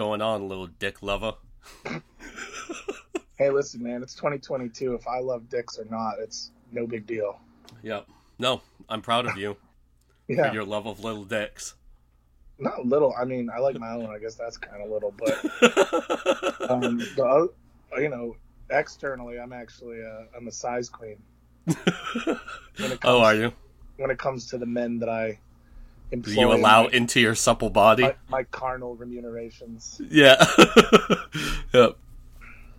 going on, little dick lover? Hey, listen, man, it's 2022. If I love dicks or not, it's no big deal. Yep. No, I'm proud of you Yeah, for your love of little dicks. not little. I mean, I like my own. I guess that's kind of little, but um, the you know, externally, I'm actually a, I'm a size queen. When it comes, oh, are you? When it comes to the men that I Do you allow my, into your supple body? my, my carnal remunerations. Yeah. yep.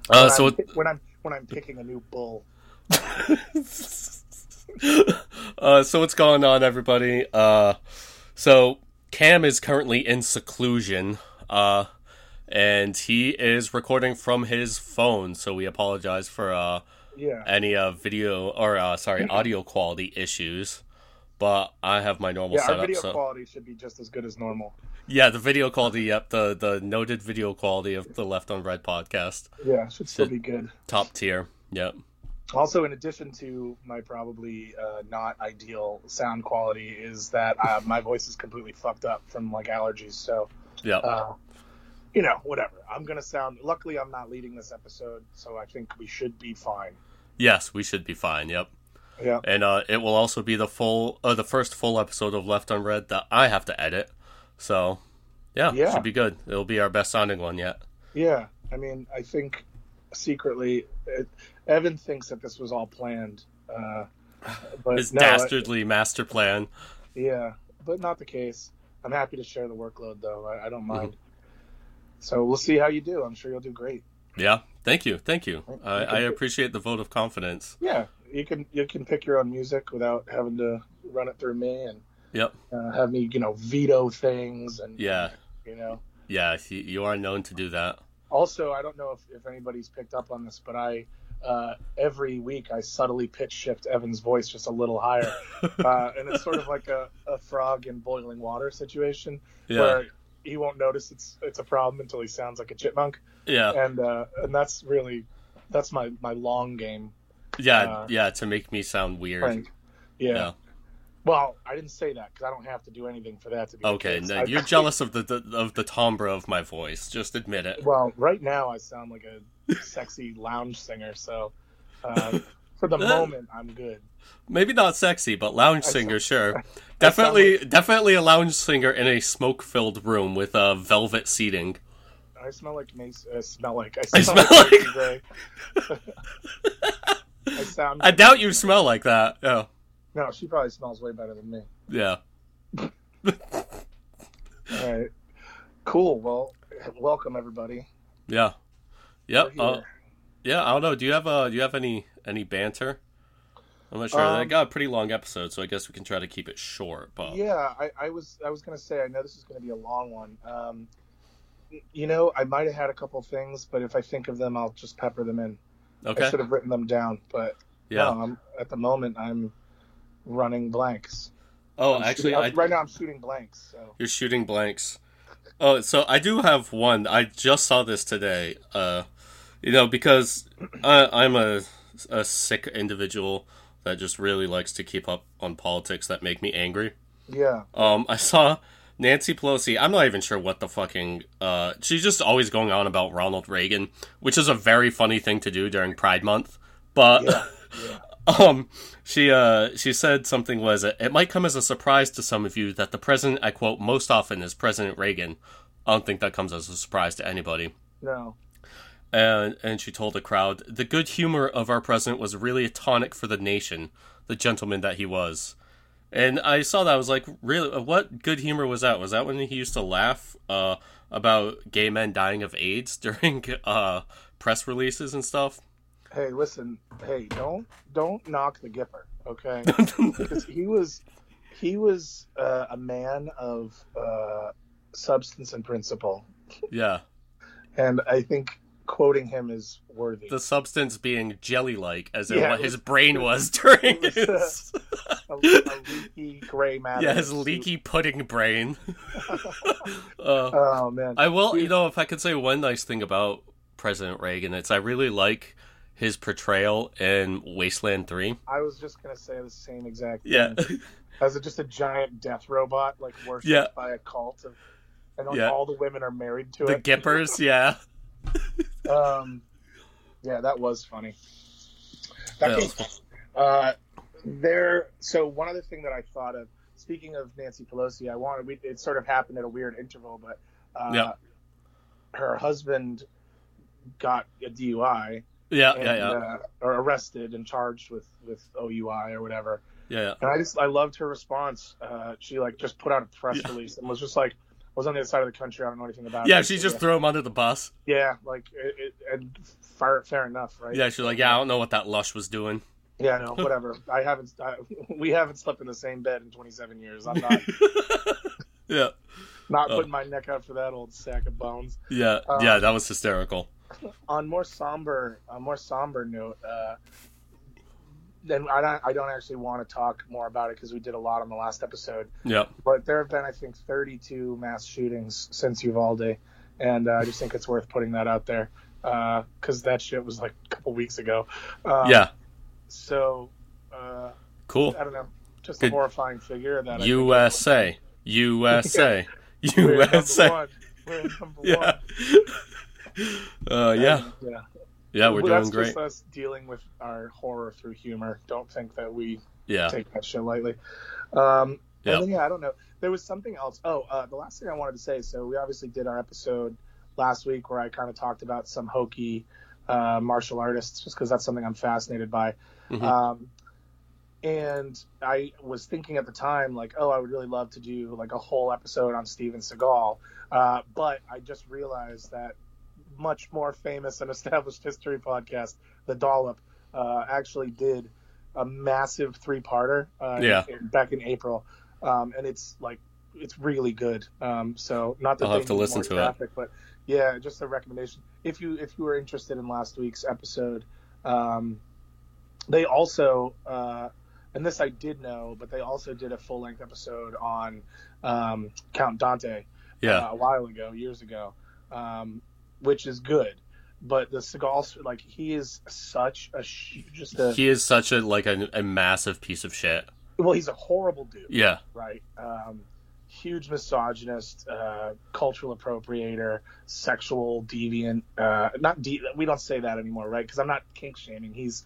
Uh, when, so I'm, when I'm when I'm picking a new bull. uh, so what's going on, everybody? Uh, so Cam is currently in seclusion, uh, and he is recording from his phone. So we apologize for uh, Yeah, any uh, video or uh, sorry audio quality issues. But I have my normal yeah. Our setup. video So quality should be just as good as normal. yeah, the video quality. Yep, the the noted video quality of the Left on Red podcast, Yeah, should still Should- be good. top tier. Yep. Also, in addition to my probably uh, not ideal sound quality, is that uh, my voice is completely fucked up from like allergies. So, yeah, uh, you know, whatever. I'm gonna sound. Luckily, I'm not leading this episode, so I think we should be fine. yes, we should be fine. Yep. Yeah, and uh, it will also be the full, uh, the first full episode of Left Unread that I have to edit. So, yeah, Yeah. should be good. It'll be our best sounding one yet. yeah. I mean, I think secretly, it, Evan thinks that this was all planned, uh, but His no, dastardly master plan. Yeah, but not the case. I'm happy to share the workload, though. I, I don't Mm-hmm. mind. So we'll see how you do. I'm sure you'll do great. Yeah, thank you, thank you. I, Okay. I appreciate the vote of confidence. Yeah, you can you can pick your own music without having to run it through me and Yep. uh, have me, you know, veto things and Yeah, you know. yeah. You, are known to do that. Also, I don't know if, if anybody's picked up on this, but I uh, every week I subtly pitch shift Evan's voice just a little higher, uh, and it's sort of like a, a frog in boiling water situation Yeah, where he won't notice it's it's a problem until he sounds like a chipmunk. yeah, and uh, and that's really that's my my long game yeah, uh, yeah. To make me sound weird. Yeah. Yeah. Well, I didn't say that because I don't have to do anything for that to be. Okay, no, I- you're jealous of the, the of the timbre of my voice. Just admit it. Well, right now I sound like a sexy lounge singer, so uh, for the moment I'm good. Maybe not sexy, but lounge I singer, sound- sure. Definitely, definitely a lounge singer in a smoke-filled room with uh, velvet seating. I smell like Mace. Uh, smell like I I smell, smell like, Gray. I sound. I doubt you smell like that. Yeah, no, she probably smells way better than me. yeah. All right. Cool. Well, welcome everybody. Yeah. Yep. Uh, yeah. I don't know. Do you have uh Do you have any any banter? I'm not sure. I Um, got a pretty long episode, so I guess we can try to keep it short. But Yeah, I, I was I was gonna say I know this is gonna be a long one. Um, you know, I might have had a couple things, but if I think of them, I'll just pepper them in. I should have written them down, but Yeah. no, I'm, at the moment I'm running blanks. Oh, I'm actually, shooting- I, right now I'm shooting blanks. So You're shooting blanks. Oh, so I do have one. I just saw this today. Uh, you know, because I, I'm a a sick individual that just really likes to keep up on politics that make me angry. yeah, Um, I saw Nancy Pelosi. I'm not even sure what the fucking. Uh, she's just always going on about Ronald Reagan, which is a very funny thing to do during Pride Month. But yeah, yeah. um, she uh she said something was it might come as a surprise to some of you that the president I quote most often is President Reagan. I don't think that comes as a surprise to anybody. No, And and she told the crowd, the good humor of our president was really a tonic for the nation, the gentleman that he was. And I saw that I was like, really, what good humor was that? Was that when he used to laugh uh, about gay men dying of AIDS during uh, press releases and stuff? hey, listen, hey, don't don't knock the Gipper, okay? Because he was he was uh, a man of uh, substance and principle, yeah. and I think quoting him is worthy. the substance being jelly-like, as in what it his brain was during was, his a, a leaky gray matter. yeah his leaky pudding brain. uh, Oh man, I will, you know, if I could say one nice thing about President Reagan, it's I really like his portrayal in Wasteland Three. I was just gonna say the same exact. Yeah, thing. as a, just a giant death robot, like worshipped Yeah. by a cult of and Yeah. all the women are married to The it. The Gippers, yeah. Um, yeah, that was funny. That That came- was fun. uh, there. So one other thing that I thought of, speaking of Nancy Pelosi, I wanted. We, it sort of happened at a weird interval, but uh, Yeah. her husband got a DUI Yeah, and, yeah, yeah. Uh, or arrested and charged with with OUI or whatever. Yeah, yeah. And I just I loved her response. Uh, she like just put out a press Yeah. release and was just like, was on the other side of the country. I don't know anything about it. Yeah, she just threw him under the bus. yeah, like it, it, and fair fair enough, right? Yeah, she's like, yeah, I don't know what that lush was doing. Yeah, no, whatever. I haven't. I, we haven't slept in the same bed in 27 years. I'm not yeah, not Oh. putting my neck out for that old sack of bones. yeah, Um, yeah. That was hysterical. On more somber, on more somber note, uh, then I don't. I don't actually want to talk more about it because we did a lot on the last episode. Yeah, But there have been, I think, 32 mass shootings since Uvalde, and uh, I just think it's worth putting that out there because that shit was like a couple weeks ago. Um, yeah. So uh, Cool. I don't know, just Good. a horrifying figure that I USA, USA, We're USA. number one. We're number Yeah. one. Uh, yeah, yeah. Yeah. We're Well, doing that's great. just us dealing with our horror through humor. Don't think that we Yeah, take that shit lightly. Um, Yeah. And then, yeah, I don't know. There was something else. Oh, uh, the last thing I wanted to say. So we obviously did our episode last week where I kind of talked about some hokey uh, martial artists, just because that's something I'm fascinated by. Mhm. Um, and I was thinking at the time, like, oh, I would really love to do like a whole episode on Steven Seagal. Uh, but I just realized that much more famous and established history podcast, The Dollop, uh, actually did a massive three-parter uh, Yeah. in- back in April, um, and it's like it's really good. Um, so not that I'll have to listen to it. traffic, but yeah, just a recommendation. If you if you were interested in last week's episode, um, they also uh, and this I did know, but they also did a full length episode on um, Count Dante yeah, uh, a while ago, years ago, um, which is good. But the Seagal, like he is such a sh- just a he is such a like a, a massive piece of shit. well, he's a horrible dude, Yeah, right? Um, huge misogynist, uh, cultural appropriator, sexual deviant. Uh, not de- we don't say that anymore, right? Because I'm not kink shaming. He's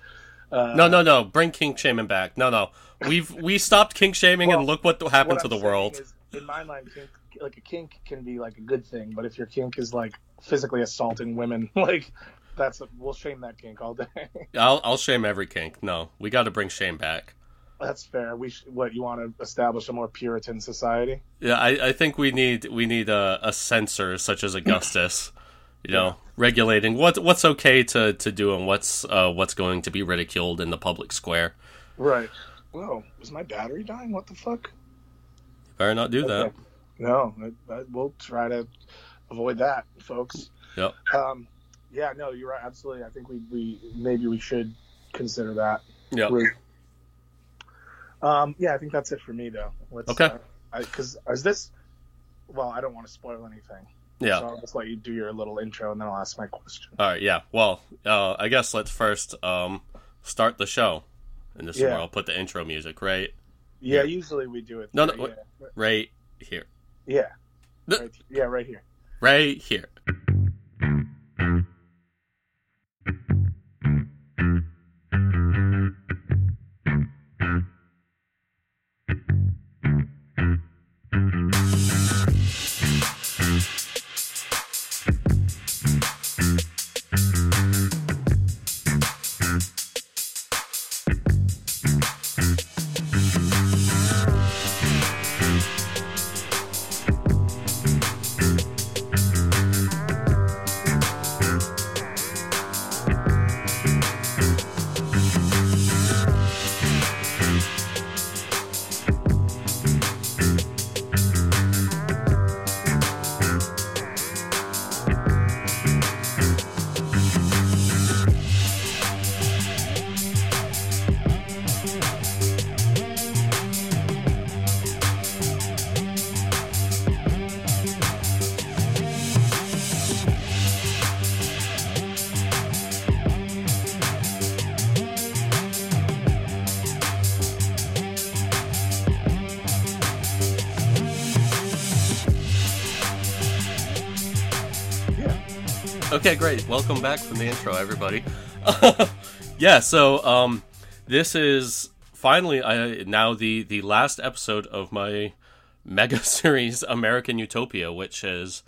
uh, no, no, no. Bring kink shaming back. No, no. We've we stopped kink shaming, Well, and look what happened what to I'm the world. is, in my mind, kink, like a kink can be like a good thing, but if your kink is like physically assaulting women, like that's a, we'll shame that kink all day. I'll I'll shame every kink. No, we got to bring shame back. that's fair. We sh- what you want to establish a more Puritan society? Yeah, I, I think we need we need a, a censor such as Augustus, you know, regulating what what's okay to, to do and what's uh, what's going to be ridiculed in the public square. Right. Whoa, is my battery dying? What the fuck? Better not do that. No, I, I, we'll try to avoid that, folks. Yep. Um, yeah, no, you're right. Absolutely. I think we, we maybe we should consider that. Yep. route. Um, yeah, I think that's it for me, though. Let's, Okay. Because is this? Well, I don't want to spoil anything. Yeah. So I'll just let you do your little intro, and then I'll ask my question. All right. Yeah. Well, uh, I guess let's first um, start the show. And this is where I'll put the intro music right Yeah, usually we do it. No, no, yeah. right here, Yeah. No. Right, yeah, right here. right here. Okay, great. Welcome back from the intro, everybody. yeah, so um, this is finally I now the the last episode of my mega series American Utopia, which is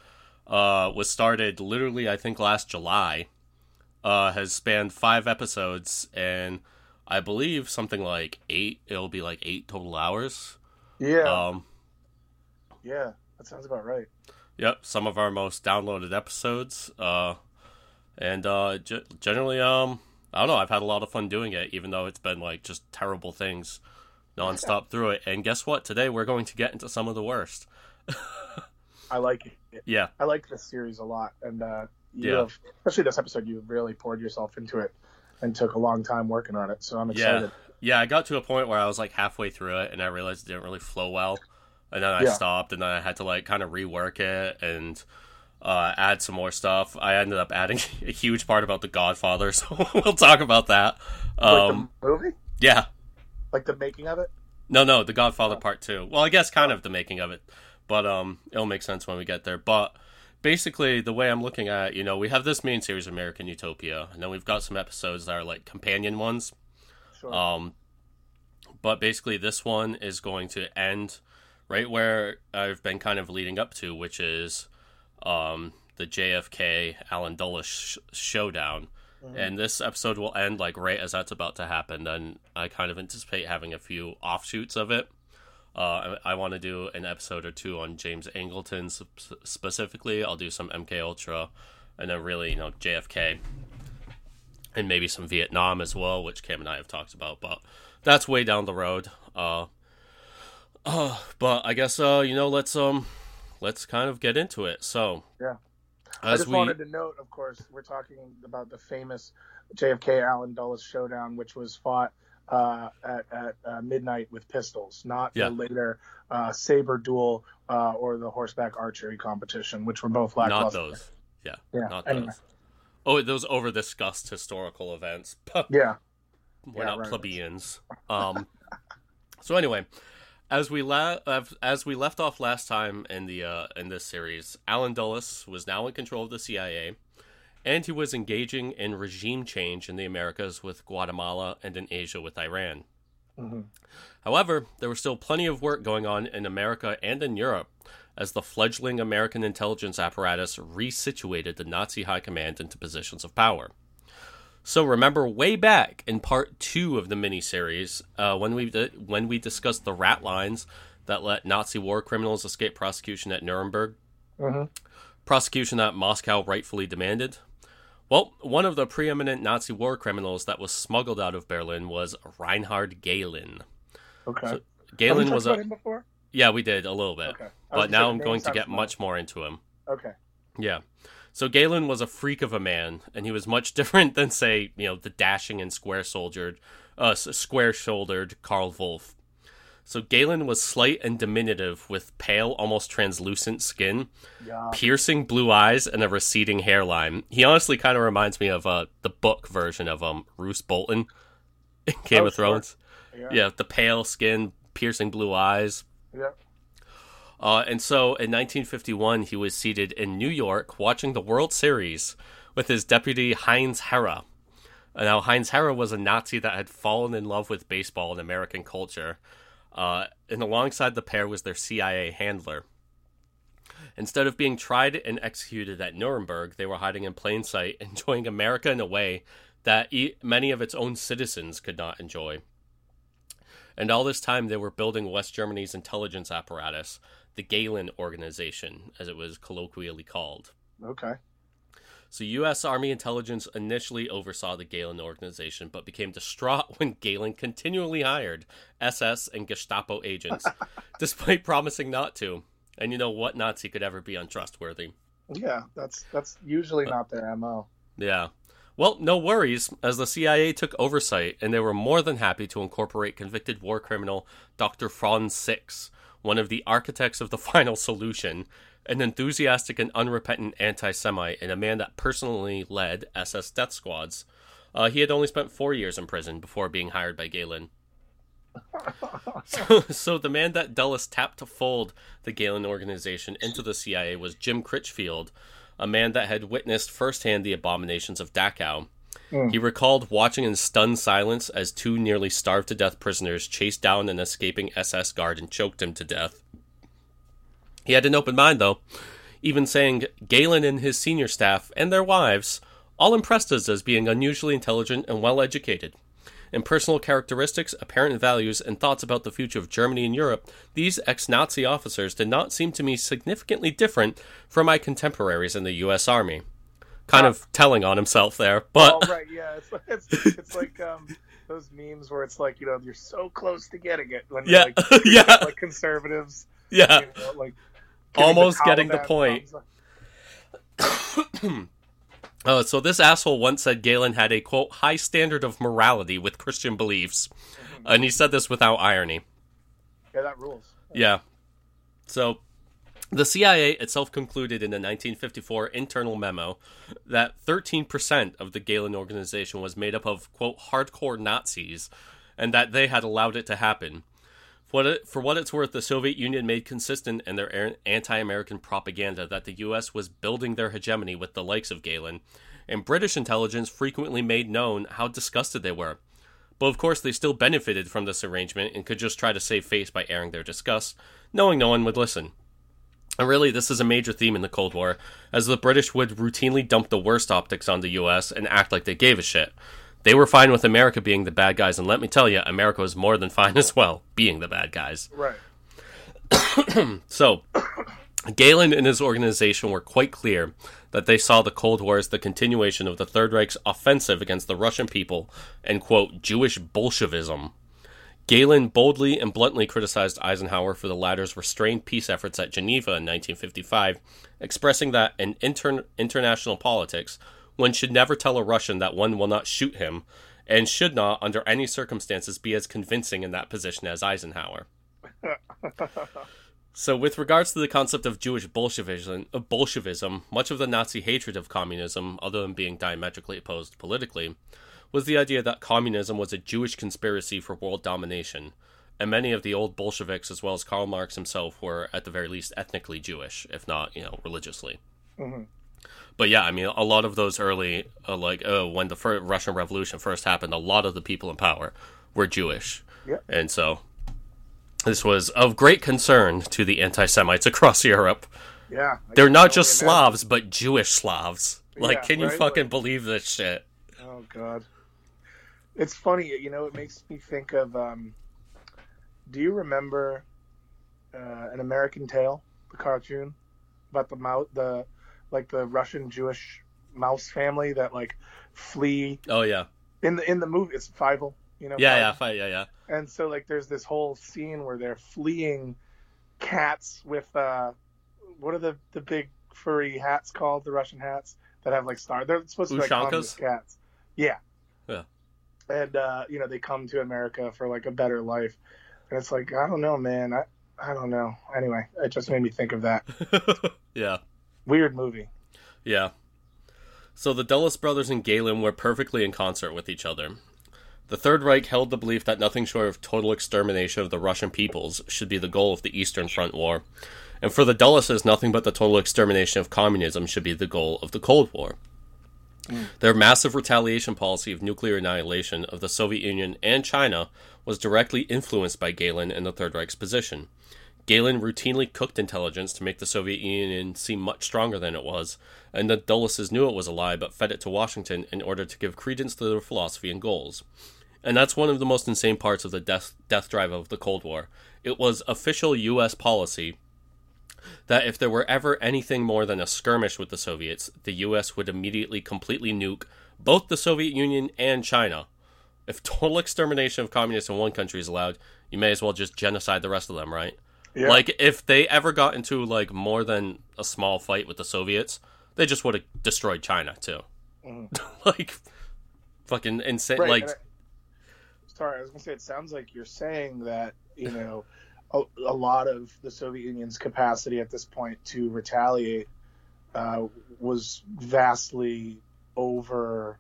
uh was started literally I think last July. Uh, has spanned five episodes and I believe something like eight. It'll be like eight total hours. Yeah, Um, yeah, that sounds about right. Yep, some of our most downloaded episodes. Uh, and uh, g- generally, um, I don't know. I've had a lot of fun doing it, even though it's been like just terrible things nonstop through it. And guess what? Today we're going to get into some of the worst. I like it. Yeah, I like this series a lot, and uh, you Yeah. have, especially this episode, you really poured yourself into it and took a long time working on it. So I'm yeah, excited. yeah. I got to a point where I was like halfway through it, and I realized it didn't really flow well, and then I Yeah. stopped, and then I had to like kind of rework it and. Uh, add some more stuff. I ended up adding a huge part about the Godfather, so we'll talk about that. Like Um, the movie, yeah, like the making of it. No, no, The Godfather Part Two. Well, I guess kind of the making of it, but um, it'll make sense when we get there. But basically, the way I'm looking at, it, you know, we have this main series, American Utopia, and then we've got some episodes that are like companion ones. Sure. Um, but basically, this one is going to end right where I've been kind of leading up to, which is um, the JFK Allen Dulles sh- showdown. And this episode will end like right as that's about to happen. Then I kind of anticipate having a few offshoots of it. Uh, I, I want to do an episode or two on James Angleton sp- specifically. I'll do some MK Ultra, and then really, you know, JFK, and maybe some Vietnam as well, which Cam and I have talked about. But that's way down the road. Uh, uh, but I guess uh, you know, let's um, let's kind of get into it. So Yeah. I as just we wanted to note, of course, we're talking about the famous JFK Allen Dulles showdown, which was fought uh, at, at uh, midnight with pistols, not Yeah. the later uh, saber duel uh, or the horseback archery competition, which were both not lackluster. those, yeah, Yeah. not anyway. those. Oh, those over discussed historical events. Yeah. We're Yeah, not right. plebeians. Um, so anyway, as we la- as- we left off last time in the uh, in this series, Allen Dulles was now in control of the CIA, and he was engaging in regime change in the Americas with Guatemala and in Asia with Iran. hmm However, there was still plenty of work going on in America and in Europe as the fledgling American intelligence apparatus resituated the Nazi high command into positions of power. So remember way back in part two of the miniseries, uh, when we when we discussed the rat lines that let Nazi war criminals escape prosecution at Nuremberg, hmm prosecution that Moscow rightfully demanded. Well, one of the preeminent Nazi war criminals that was smuggled out of Berlin was Reinhard Gehlen. Okay. So Gehlen was about a him before? yeah, we did a little bit, Okay. But now I'm going to get much more into him. Okay. Yeah. So Gehlen was a freak of a man, and he was much different than, say, you know, the dashing and square-shouldered, uh, square-shouldered Karl Wolff. So Gehlen was slight and diminutive, with pale, almost translucent skin, Yeah. piercing blue eyes, and a receding hairline. He honestly kind of reminds me of uh, the book version of um Roose Bolton in Game Oh, of sure. Thrones. Yeah. Yeah, the pale skin, piercing blue eyes. Yeah. Uh, and so in 1951, he was seated in New York watching the World Series with his deputy Heinz Herre. Uh, Now, Heinz Herre was a Nazi that had fallen in love with baseball and American culture. Uh, and alongside the pair was their CIA handler. Instead of being tried and executed at Nuremberg, they were hiding in plain sight, enjoying America in a way that e- many of its own citizens could not enjoy. And all this time, they were building West Germany's intelligence apparatus, the Gehlen Organization, as it was colloquially called. Okay. So, U.S. Army intelligence initially oversaw the Gehlen Organization, but became distraught when Gehlen continually hired SS and Gestapo agents, despite promising not to. And you know what Nazi could ever be untrustworthy? Yeah. That's that's usually uh, not their mo. Yeah. Well, no worries, as the CIA took oversight, and they were more than happy to incorporate convicted war criminal Dr. Franz Six, one of the architects of the final solution, an enthusiastic and unrepentant anti Semite, and a man that personally led SS death squads. Uh, he had only spent four years in prison before being hired by Gehlen. so, so the man that Dulles tapped to fold the Gehlen organization into the CIA was Jim Critchfield, a man that had witnessed firsthand the abominations of Dachau. Mm. He recalled watching in stunned silence as two nearly starved to death prisoners chased down an escaping SS guard and choked him to death. He had an open mind, though, even saying Gehlen and his senior staff and their wives all impressed us as being unusually intelligent and well educated. In personal characteristics, apparent values, and thoughts about the future of Germany and Europe, these ex Nazi officers did not seem to me significantly different from my contemporaries in the U.S. Army. Kind Uh, of telling on himself there, but oh right, yeah, it's it's, it's like um, those memes where it's like you know you're so close to getting it when Yeah, like, yeah. like conservatives, yeah, you know, like Almost getting the point. Oh, so this asshole once said Gehlen had a quote high standard of morality with Christian beliefs, and he said this without irony. Yeah, that rules. Yeah. So the CIA itself concluded in a 1954 internal memo that 13% of the Gehlen organization was made up of quote hardcore Nazis and that they had allowed it to happen. For what, it, for what it's worth, the Soviet Union made consistent in their anti American propaganda that the U.S. was building their hegemony with the likes of Gehlen, and British intelligence frequently made known how disgusted they were. But of course, they still benefited from this arrangement and could just try to save face by airing their disgust, knowing no one would listen. And really, this is a major theme in the Cold War, as the British would routinely dump the worst optics on the US and act like they gave a shit. They were fine with America being the bad guys, and let me tell you, America was more than fine as well, being the bad guys. Right. So, Gehlen and his organization were quite clear that they saw the Cold War as the continuation of the Third Reich's offensive against the Russian people and, quote, Jewish Bolshevism. Gehlen boldly and bluntly criticized Eisenhower for the latter's restrained peace efforts at Geneva in 1955, expressing that in intern- international politics, one should never tell a Russian that one will not shoot him, and should not, under any circumstances, be as convincing in that position as Eisenhower. So, with regards to the concept of Jewish Bolshevism, of Bolshevism, much of the Nazi hatred of communism, other than being diametrically opposed politically, was the idea that communism was a Jewish conspiracy for world domination, and many of the old Bolsheviks, as well as Karl Marx himself, were at the very least ethnically Jewish, if not, you know, religiously. Mhm. But yeah, I mean, a lot of those early, uh, like, uh, when the fir- Russian Revolution first happened, a lot of the people in power were Jewish. Yep. And so, this was of great concern to the anti Semites across Europe. Yeah. I They're not just. Slavs, but Jewish Slavs. Like, Yeah, can you right? fucking Like- believe this shit? Oh god. It's funny, you know, it makes me think of um do you remember uh, an American Tail, the cartoon about the mouse the like the Russian Jewish mouse family that like flee Oh, yeah. in the in the movie it's Fievel, you know. Yeah, Fievel? yeah, yeah, yeah. And so like there's this whole scene where they're fleeing cats with uh what are the the big furry hats called, the Russian hats that have like stars. They're supposed to be like cats. Yeah. And uh, you know, they come to America for like a better life. And it's like, I don't know, man. I I don't know. Anyway, it just made me think of that. yeah. Weird movie. Yeah. So the Dulles brothers and Gehlen were perfectly in concert with each other. The Third Reich held the belief that nothing short of total extermination of the Russian peoples should be the goal of the Eastern Front War, and for the Dulleses, nothing but the total extermination of communism should be the goal of the Cold War. Their massive retaliation policy of nuclear annihilation of the Soviet Union and China was directly influenced by Gehlen and the Third Reich's position. Gehlen routinely cooked intelligence to make the Soviet Union seem much stronger than it was, and the Dulleses knew it was a lie but fed it to Washington in order to give credence to their philosophy and goals. And that's one of the most insane parts of the death, death drive of the Cold War. It was official U.S. policy that if there were ever anything more than a skirmish with the Soviets, the U.S. would immediately completely nuke both the Soviet Union and China. If total extermination of communists in one country is allowed, you may as well just genocide the rest of them, right? Yeah. Like if they ever got into like more than a small fight with the Soviets, they just would have destroyed China too. Mhm. like fucking insane. Right, like I- sorry, I was gonna say it sounds like you're saying that you know a, a lot of the Soviet Union's capacity at this point to retaliate uh, was vastly over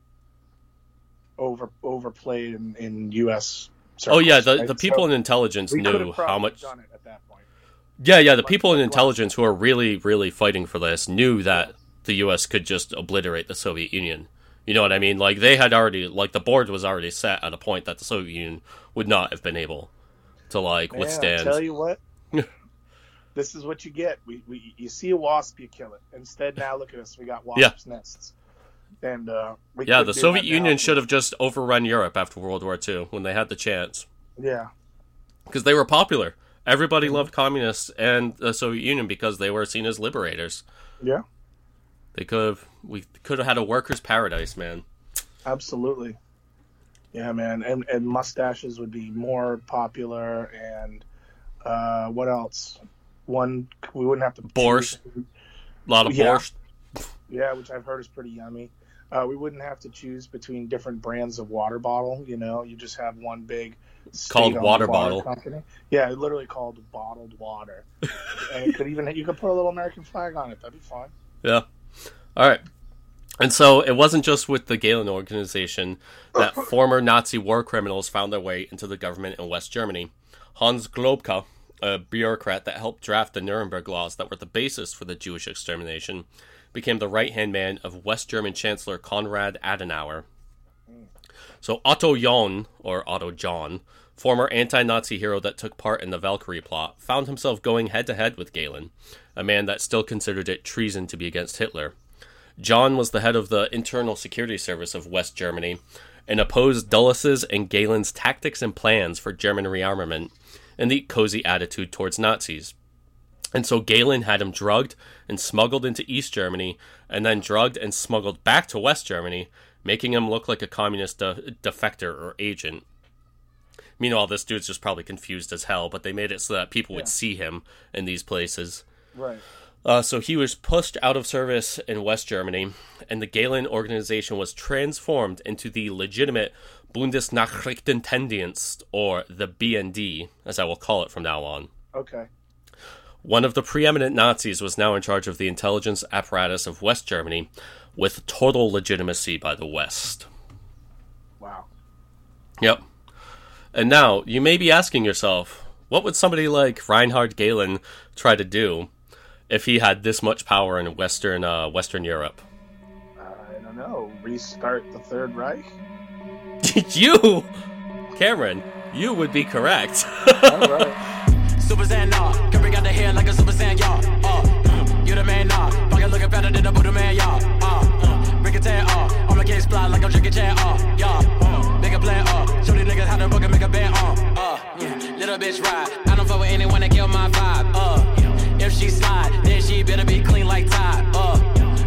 over overplayed in, in U.S. oh yeah, the right? the people So in intelligence knew how much. done it at that point. Yeah, yeah, the Like, people in intelligence who are really, really fighting for this knew that the U.S. could just obliterate the Soviet Union. You know what I mean? Like they had already, like the board was already set at a point that the Soviet Union would not have been able to like Man, withstand. I tell you what, this is what you get. We, we you see a wasp, you kill it. Instead, now look at us. We got wasps' nests. And uh, we yeah, the Soviet that now. Union should have just overrun Europe after World War II when they had the chance Yeah, because they were popular. Everybody loved communists and the Soviet Union because they were seen as liberators. yeah, They could have we could have had a workers' paradise, man. absolutely. Yeah, man, and and mustaches would be more popular. And uh, what else? One we wouldn't have to Borscht. choose- A lot of Yeah. borscht. Yeah, which I've heard is pretty yummy. Uh, we wouldn't have to choose between different brands of water bottle. You know, you just have one big Called state-owned water bottle. company. Yeah, literally called bottled water. and it could even you could put a little American flag on it. That'd be fine. Yeah. All right. And so it wasn't just with the Gehlen organization that former Nazi war criminals found their way into the government in West Germany. Hans Globke, a bureaucrat that helped draft the Nuremberg laws that were the basis for the Jewish extermination, became the right hand man of West German Chancellor Konrad Adenauer. So Otto John, or Otto John, former anti-Nazi hero that took part in the Valkyrie plot, found himself going head-to-head with Gehlen, a man that still considered it treason to be against Hitler. John was the head of the Internal Security Service of West Germany and opposed Dulles' and Gehlen's tactics and plans for German rearmament and the cozy attitude towards Nazis. And so Gehlen had him drugged and smuggled into East Germany, and then drugged and smuggled back to West Germany, making him look like a communist de- defector or agent. Meanwhile, this dude's just probably confused as hell, but they made it so that people would see him in these places. Right. Uh, so he was pushed out of service in West Germany, and the Gehlen organization was transformed into the legitimate Bundesnachrichtendienst, or the BND, as I will call it from now on. Okay. One of the preeminent Nazis was now in charge of the intelligence apparatus of West Germany, with total legitimacy by the West. Wow. Yep. And now, you may be asking yourself, what would somebody like Reinhard Gehlen try to do if he had this much power in Western uh, Western Europe? I don't know. Restart the Third Reich. Did you, Cameron, you would be correct. All right. Super Saiyan, nah. Can bring out the hair like a Super Saiyan, y'all. Uh, mm, you the man, nah. Fucking looking better than a Buddha man, y'all. Uh, mm, a tan, uh. On my case fly like I'm drinking chan, uh. Y'all, uh, make a plan, uh. Show these niggas how to book and make a band, uh. Uh, mm, little bitch ride. I don't fuck with anyone that kill my vibe, uh. If she slide, then she better be clean like Tide, uh.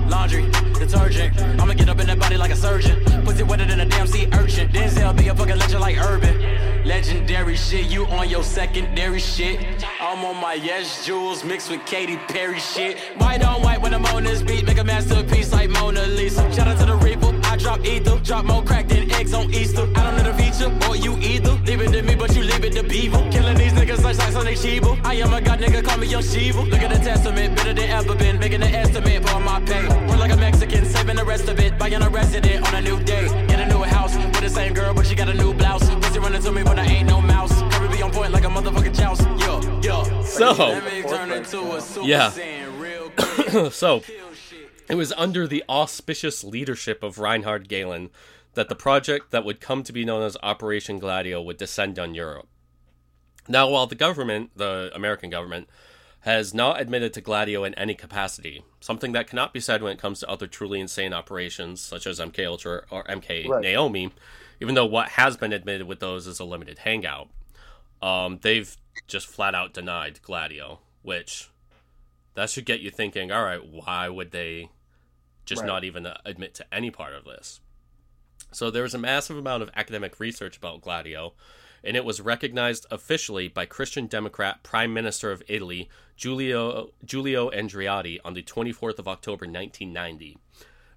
Laundry, detergent. I'ma get up in that body like a surgeon. Pussy wetter than a damn sea urchin. Denzel be a fucking legend like Urban. Legendary shit, you on your secondary shit. I'm on my yes jewels mixed with Katy Perry shit. White on white when I'm on this beat, make a masterpiece like Mona Lisa. Shout out to the Reaper, drop ether, drop more crack than eggs on Easter. I don't need a feature, or you either. Leave it to me, but you leave it to people. Killing these niggas like like Sonic Shiva. I am a god nigga, call me Young Shiva. Look at the testament, better than ever been. Making an estimate for my pay. Work like a Mexican, saving the rest of it. Buying a resident on a new day. Get a new house with the same girl, but she got a new blouse. Pussy running to me, but I ain't no mouse. Curry be on point like a motherfucking joust. Yo, yo. So- Let me turn into a Super Yeah. So. It was under the auspicious leadership of Reinhard Gehlen that the project that would come to be known as Operation Gladio would descend on Europe. Now, while the government, the American government, has not admitted to Gladio in any capacity, something that cannot be said when it comes to other truly insane operations such as MK Ultra or MK Right. Naomi, even though what has been admitted with those is a limited hangout. Um, they've just flat out denied Gladio, which that should get you thinking. All right, why would they just Right. not even admit to any part of this? So there was a massive amount of academic research about Gladio, and it was recognized officially by Christian Democrat Prime Minister of Italy Giulio Giulio Andreotti on the 24th of October 1990.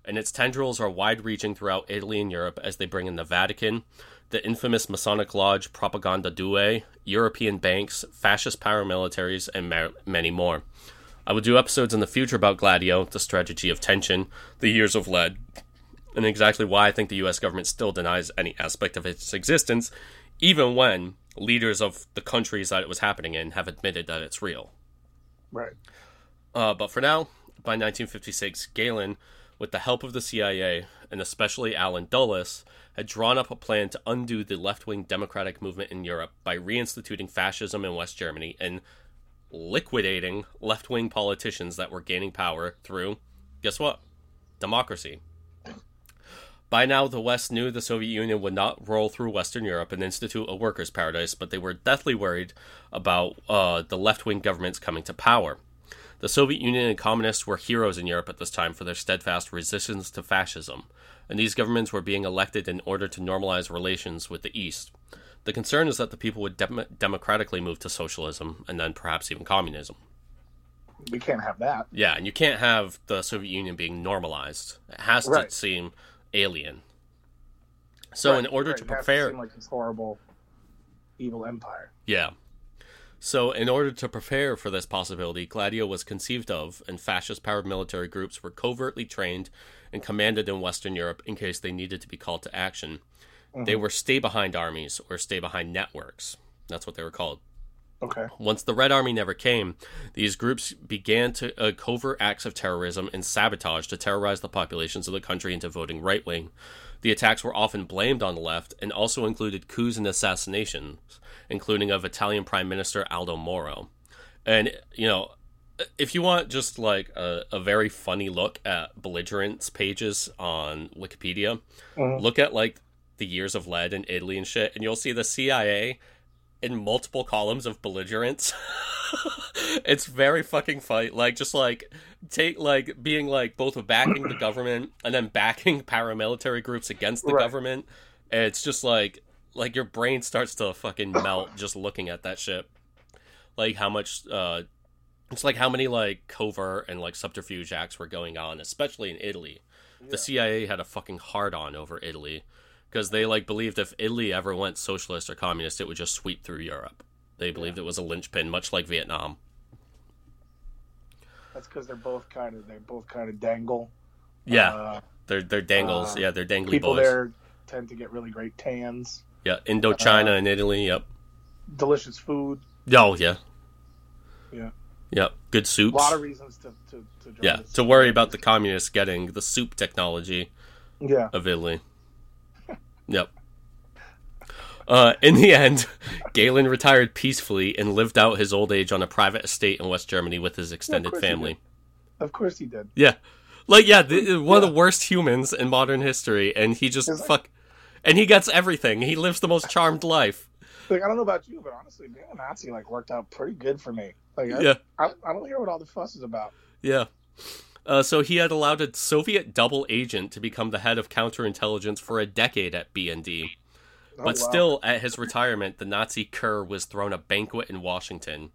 And its tendrils are wide-reaching throughout Italy and Europe as they bring in the Vatican, the infamous Masonic Lodge Propaganda Due, European banks, fascist paramilitaries, and ma- many more. I will do episodes in the future about Gladio, the strategy of tension, the years of lead, and exactly why I think the US government still denies any aspect of its existence, even when leaders of the countries that it was happening in have admitted that it's real. Right. Uh, but for now, by 1956, Gehlen, with the help of the CIA and especially Allen Dulles, had drawn up a plan to undo the left wing democratic movement in Europe by reinstituting fascism in West Germany and liquidating left wing politicians that were gaining power through, guess what? Democracy. By now, the West knew the Soviet Union would not roll through Western Europe and institute a workers' paradise, but they were deathly worried about uh, the left wing governments coming to power. The Soviet Union and communists were heroes in Europe at this time for their steadfast resistance to fascism, and these governments were being elected in order to normalize relations with the East. The concern is that the people would dem- democratically move to socialism and then perhaps even communism. We can't have that. Yeah, and you can't have the Soviet Union being normalized. It has Right. to seem alien. So, in order right, to it has prepare, seem like this horrible, evil empire. yeah. So, in order to prepare for this possibility, Gladio was conceived of, and fascist paramilitary groups were covertly trained and commanded in Western Europe in case they needed to be called to action. They were stay behind armies or stay behind networks. That's what they were called. Okay. Once the Red Army never came, these groups began to uh, covert acts of terrorism and sabotage to terrorize the populations of the country into voting right wing. The attacks were often blamed on the left and also included coups and assassinations, including of Italian Prime Minister Aldo Moro. And, you know, if you want just like a, a very funny look at belligerents pages on Wikipedia, look at like the years of lead in Italy and shit, and you'll see the CIA in multiple columns of belligerents. it's very fucking funny. Like just like take like being like both backing the government and then backing paramilitary groups against the Right. government. It's just like like your brain starts to fucking melt just looking at that shit. Like how much uh it's like how many like covert and like subterfuge acts were going on, especially in Italy. The CIA had a fucking hard on over Italy because they like believed if Italy ever went socialist or communist, it would just sweep through Europe. They believed it was a linchpin, much like Vietnam. That's because they're both kind of they both kind of dangle. Yeah, Uh, they're they're dangles. uh, yeah, they're dangly people boys. there tend to get really great tans, Yeah, Indochina uh, and Italy. Yep. delicious food. Oh yeah. Yeah. Yep. Good soups. A lot of reasons to to, to yeah, to worry about the communists getting the soup technology Yeah. of Italy. Yep. Uh, in the end, Gehlen retired peacefully and lived out his old age on a private estate in West Germany with his extended course he family. Of course he did. Yeah, like yeah, the, one of the worst humans in modern history, and he just fuck, and he gets everything. He lives the most charmed life. Like I don't know about you, but honestly, being a Nazi like worked out pretty good for me. Like I, Yeah. I, I don't hear what all the fuss is about. Yeah. Uh, so he had allowed a Soviet double agent to become the head of counterintelligence for a decade at BND. Oh, But wow. still, at his retirement, the Nazi cur was thrown a banquet in Washington.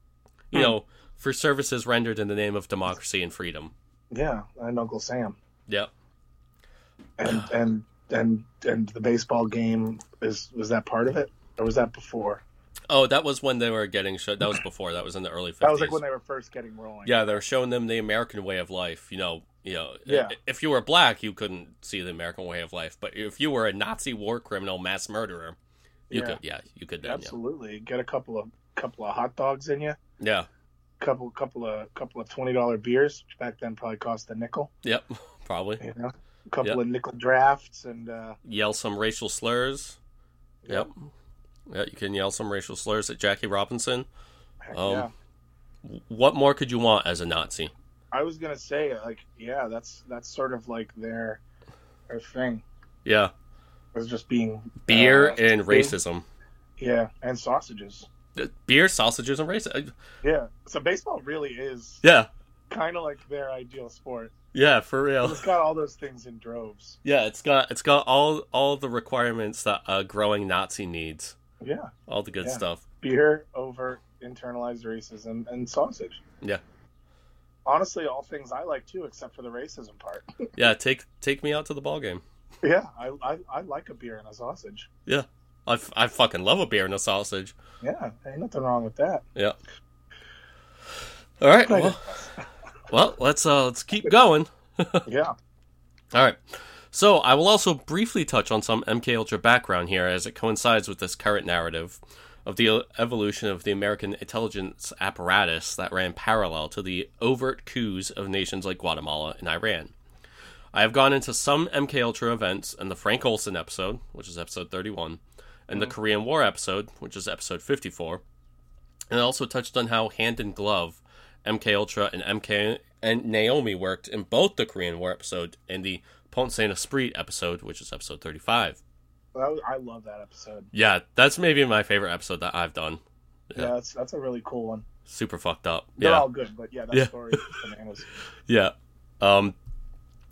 You Hmm. know, for services rendered in the name of democracy and freedom. yeah, and Uncle Sam, Yep. and and and and the baseball game is was that part of it, or was that before? Oh, that was when they were getting showed. That was before. That was in the early 50s. That was like when they were first getting rolling. yeah, they were showing them the American way of life. You know, you know, Yeah. if you were black, you couldn't see the American way of life. But if you were a Nazi war criminal, mass murderer, you Yeah. could, yeah, you could then, absolutely. Get a couple of couple of hot dogs in you, yeah. couple couple of couple of twenty dollar beers, which back then probably cost a nickel. Yep, probably. You know, a couple Yep. of nickel drafts, and uh, Yell some racial slurs. Yep. Yeah, you can yell some racial slurs at Jackie Robinson. heck Um, yeah. What more could you want as a Nazi? I was gonna say like yeah, that's that's sort of like their their thing Yeah, was just being beer uh, and being- racism. Yeah, and sausages. Beer, sausages, and racism. Yeah, so baseball really is Yeah, kind of like their ideal sport. yeah, for real. It's got all those things in droves. Yeah, it's got it's got all all the requirements that a growing Nazi needs. Yeah, All the good Yeah. stuff. beer over internalized racism and sausage. Yeah. Honestly, all things I like too, except for the racism part. Yeah, take take me out to the ball game. yeah, I, I I like a beer and a sausage. Yeah, I, f- I fucking love a beer and a sausage. Yeah, ain't nothing wrong with that. Yeah. All right. Well, well, let's uh let's keep going. yeah, All right. So I will also briefly touch on some MK Ultra background here as it coincides with this current narrative. of the evolution of the American intelligence apparatus that ran parallel to the overt coups of nations like Guatemala and Iran. I have gone into some MK Ultra events in the Frank Olson episode, which is episode 31, and the mm-hmm. Korean War episode, which is episode 54, and I also touched on how hand in glove MK Ultra and MK and Naomi worked in both the Korean War episode and the Pont Saint Esprit episode, which is episode 35. That was- I love that episode. Yeah, that's maybe my favorite episode that I've done. Yeah, Yeah. that's that's a really cool one. Super fucked up. They're yeah. all good, but yeah, that Yeah. story bananas. Yeah. Um,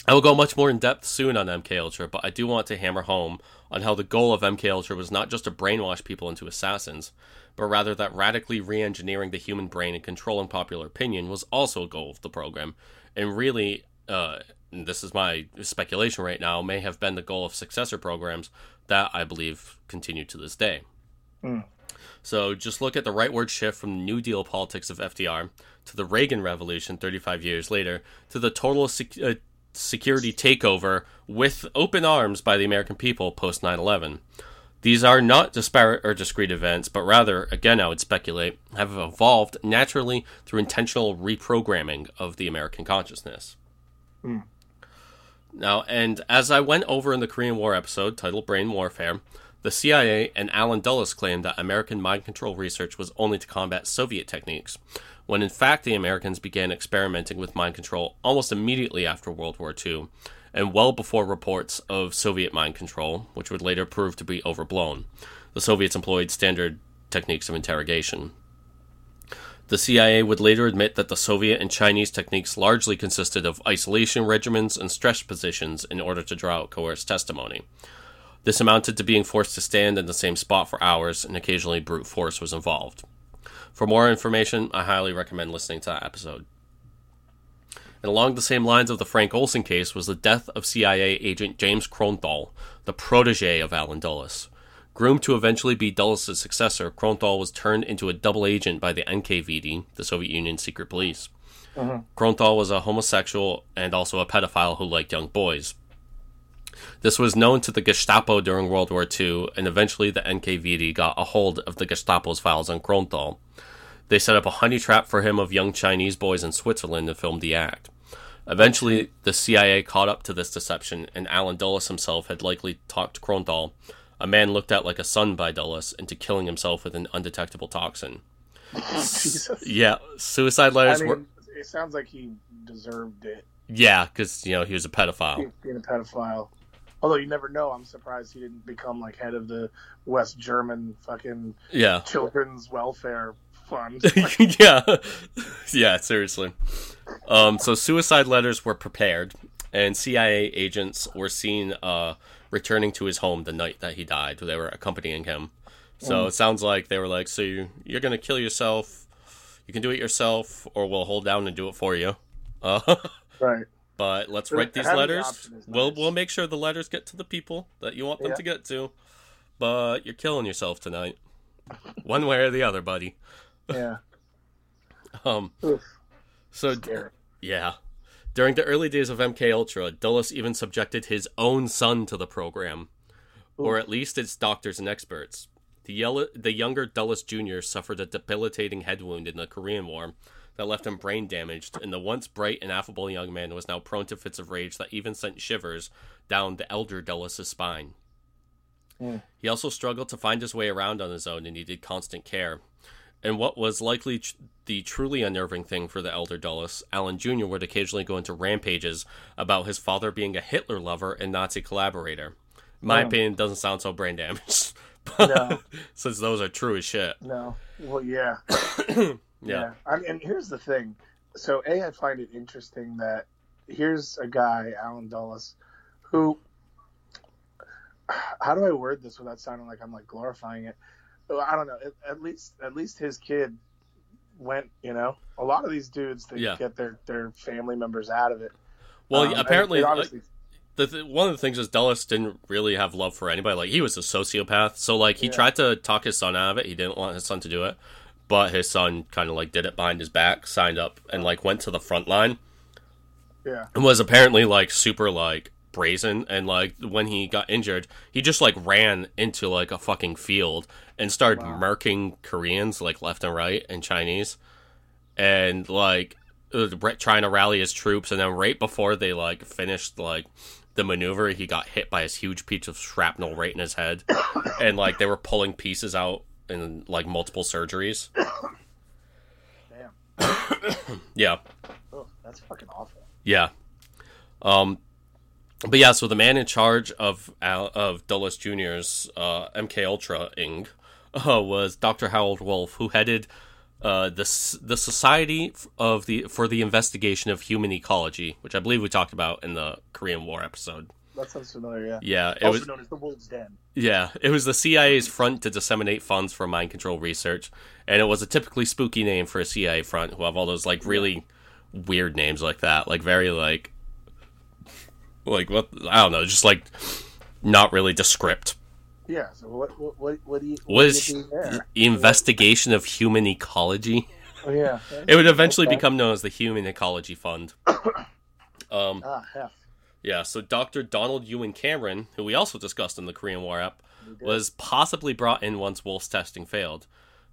I will go much more in depth soon on MK Ultra, but I do want to hammer home on how the goal of MK Ultra was not just to brainwash people into assassins, but rather that radically re-engineering the human brain and controlling popular opinion was also a goal of the program, and really, uh, this is my speculation right now, may have been the goal of successor programs that I believe continue to this day. So just look at the rightward shift from the New Deal politics of FDR to the Reagan Revolution 35 years later to the total sec- uh, security takeover with open arms by the American people post 9 11. These are not disparate or discrete events, but rather, again, I would speculate, have evolved naturally through intentional reprogramming of the American consciousness. Mm. Now, and as I went over in the Korean War episode titled Brain Warfare, the CIA and Allen Dulles claimed that American mind control research was only to combat Soviet techniques, when in fact the Americans began experimenting with mind control almost immediately after World War II, and well before reports of Soviet mind control, which would later prove to be overblown. The Soviets employed standard techniques of interrogation. The CIA would later admit that the Soviet and Chinese techniques largely consisted of isolation regimens and stress positions in order to draw out coerced testimony. This amounted to being forced to stand in the same spot for hours, and occasionally brute force was involved. For more information, I highly recommend listening to that episode. And along the same lines of the Frank Olson case was the death of CIA agent James Kronthal, the protege of Allen Dulles. Groomed to eventually be Dulles' successor, Kronthal was turned into a double agent by the NKVD, the Soviet Union secret police. Uh-huh. Kronthal was a homosexual and also a pedophile who liked young boys. This was known to the Gestapo during World War II, and eventually the NKVD got a hold of the Gestapo's files on Kronthal. They set up a honey trap for him of young Chinese boys in Switzerland and filmed the act. Eventually, the CIA caught up to this deception, and Allen Dulles himself had likely talked Kronthal, a man looked at like a son by Dulles, into killing himself with an undetectable toxin. Jesus. Yeah, suicide I letters were. it sounds like he deserved it, Yeah, because, you know, he was a pedophile. being a pedophile. Although you never know, I'm surprised he didn't become like head of the West German fucking Yeah. children's welfare fund. yeah, yeah, seriously. Um, so suicide letters were prepared, and CIA agents were seen uh, returning to his home the night that he died. They were accompanying him. So it sounds like they were like, "So you, you're gonna kill yourself? You can do it yourself, or we'll hold down and do it for you." Uh, right. but let's So write these having the letters. We'll we'll make sure the letters get to the people that you want them Yeah. to get to. But you're killing yourself tonight, one way or the other, buddy. Yeah. Um. Oof. So Scary. yeah. During the early days of MK Ultra, Dulles even subjected his own son to the program, or at least its doctors and experts. The, yellow, the younger Dulles Jr. suffered a debilitating head wound in the Korean War that left him brain damaged, and the once bright and affable young man was now prone to fits of rage that even sent shivers down the elder Dulles' spine. Mm. He also struggled to find his way around on his own and needed constant care. And what was likely the truly unnerving thing for the elder Dulles, Allen Jr. would occasionally go into rampages about his father being a Hitler lover and Nazi collaborator. In my Oh. opinion, doesn't sound so brain damaged. No. Since those are true as shit. No. Well, yeah. Yeah. I mean, and here's the thing. So, A, I find it interesting that here's a guy, Allen Dulles, who. How do I word this without sounding like I'm like glorifying it? I don't know. At, least, at least his kid went. You know, a lot of these dudes they Yeah. get their their family members out of it. Well, Um, apparently, obviously, the th- one of the things is Dulles didn't really have love for anybody. Like he was a sociopath, so like he Yeah. tried to talk his son out of it. He didn't want his son to do it, but his son kind of like did it behind his back, signed up, and like went to the front line, yeah, and was apparently like super like brazen and like when he got injured he just like ran into like a fucking field and started Wow. murking koreans like left and right and chinese and like uh, trying to rally his troops and then right before they like finished like the maneuver he got hit by this huge piece of shrapnel right in his head and like they were pulling pieces out in like multiple surgeries Damn. yeah Oh, that's fucking awful. Yeah. Um, but yeah, so the man in charge of of Dulles Jr.'s uh, MK Ultra Inc. Uh, was Dr. Harold Wolff, who headed uh, the the Society of the for the Investigation of Human Ecology, which I believe we talked about in the Korean War episode. That sounds familiar. Yeah. Yeah, it also was known as the Wolves Den. yeah, it was the CIA's front to disseminate funds for mind control research, and it was a typically spooky name for a CIA front who have all those like really weird names like that, like very like like what I don't know, just like not really descript. Yeah. So what? What? What, what do you? What Was do you investigation of human ecology? Oh, yeah. It would eventually Okay. become known as the Human Ecology Fund. Um, Ah, hef. yeah, so Dr. Donald Ewen Cameron, who we also discussed in the Korean War app, was possibly brought in once Wolff's testing failed.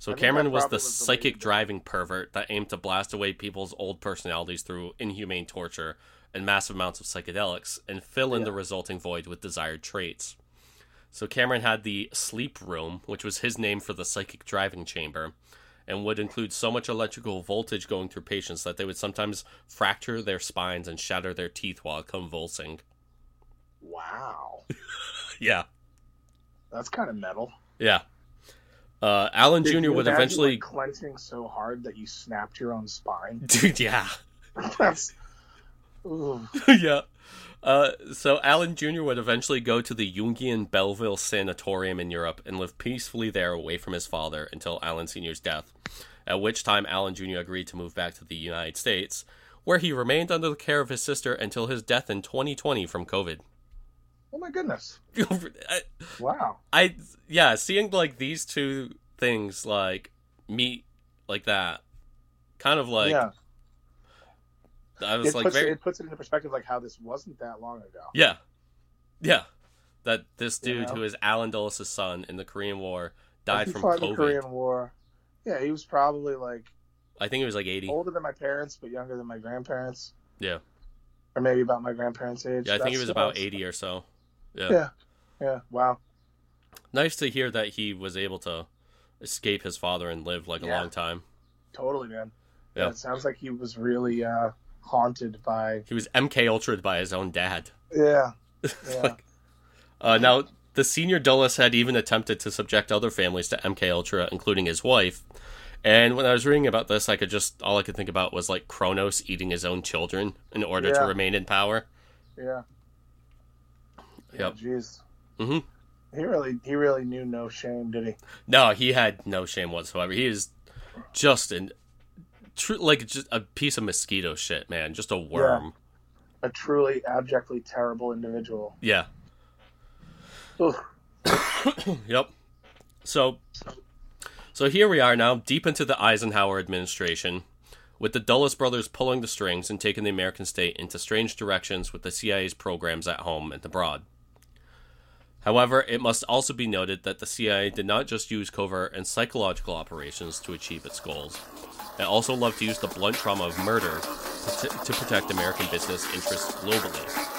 So Cameron was the was psychic driving pervert that aimed to blast away people's old personalities through inhumane torture and massive amounts of psychedelics and fill in Yeah. the resulting void with desired traits. So Cameron had the sleep room, which was his name for the psychic driving chamber, and would include so much electrical voltage going through patients that they would sometimes fracture their spines and shatter their teeth while convulsing. Wow. Yeah. That's kind of metal. Yeah. Uh, Allen Did Jr. would eventually. like, clenching so hard that you snapped your own spine. Dude, yeah. That's. Yeah. Uh, so Allen Jr. would eventually go to the Jungian Bellevue Sanatorium in Europe and live peacefully there away from his father until Allen Sr.'s death, at which time Allen Jr. agreed to move back to the United States, where he remained under the care of his sister until his death in 2020 from COVID. Oh my goodness. I, Wow. I yeah, seeing like these two things like meet like that, kind of like yeah. I was It like puts, very it puts it into perspective, like how this wasn't that long ago. Yeah. Yeah. That this You dude know? who is Allen Dulles' son in the Korean War died from in the COVID. Korean War. Yeah, he was probably like I think he was like 80. older than my parents, but younger than my grandparents, Yeah. or maybe about my grandparents' age. Yeah, I think he was about 80 or so. Yeah. Yeah. Yeah. Wow. Nice to hear that he was able to escape his father and live like a long time. Totally, man. Yeah. Yeah. It sounds like he was really uh, haunted by. He was MK Ultra'd by his own dad. Yeah. Yeah. Like- Uh, now, the senior Dulles had even attempted to subject other families to MK Ultra, including his wife. And when I was reading about this, I could just all I could think about was like Kronos eating his own children in order to remain in power. yeah. Yep. Jeez. hmm He really, he really knew no shame, did he? No, he had no shame whatsoever. He is just an tr- like just a piece of mosquito shit, man. Just a worm. A truly abjectly terrible individual. Yeah. Yep. So so here we are now, deep into the Eisenhower administration, with the Dulles brothers pulling the strings and taking the American state into strange directions with the CIA's programs at home and abroad. However, it must also be noted that the CIA did not just use covert and psychological operations to achieve its goals. It also loved to use the blunt trauma of murder to, protect American business interests globally.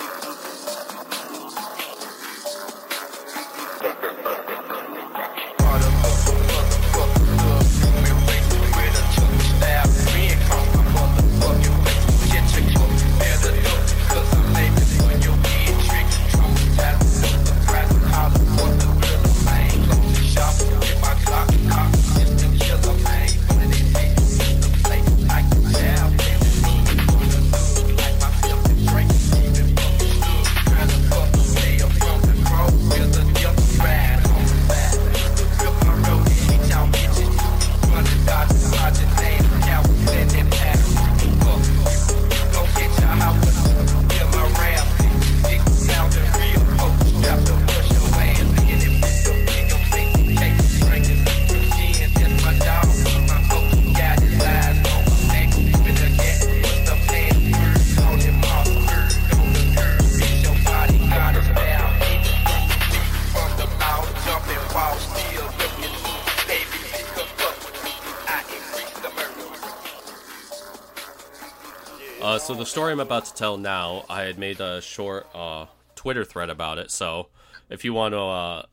Story I'm about to tell now, I had made a short uh, Twitter thread about it. So if you want to, uh,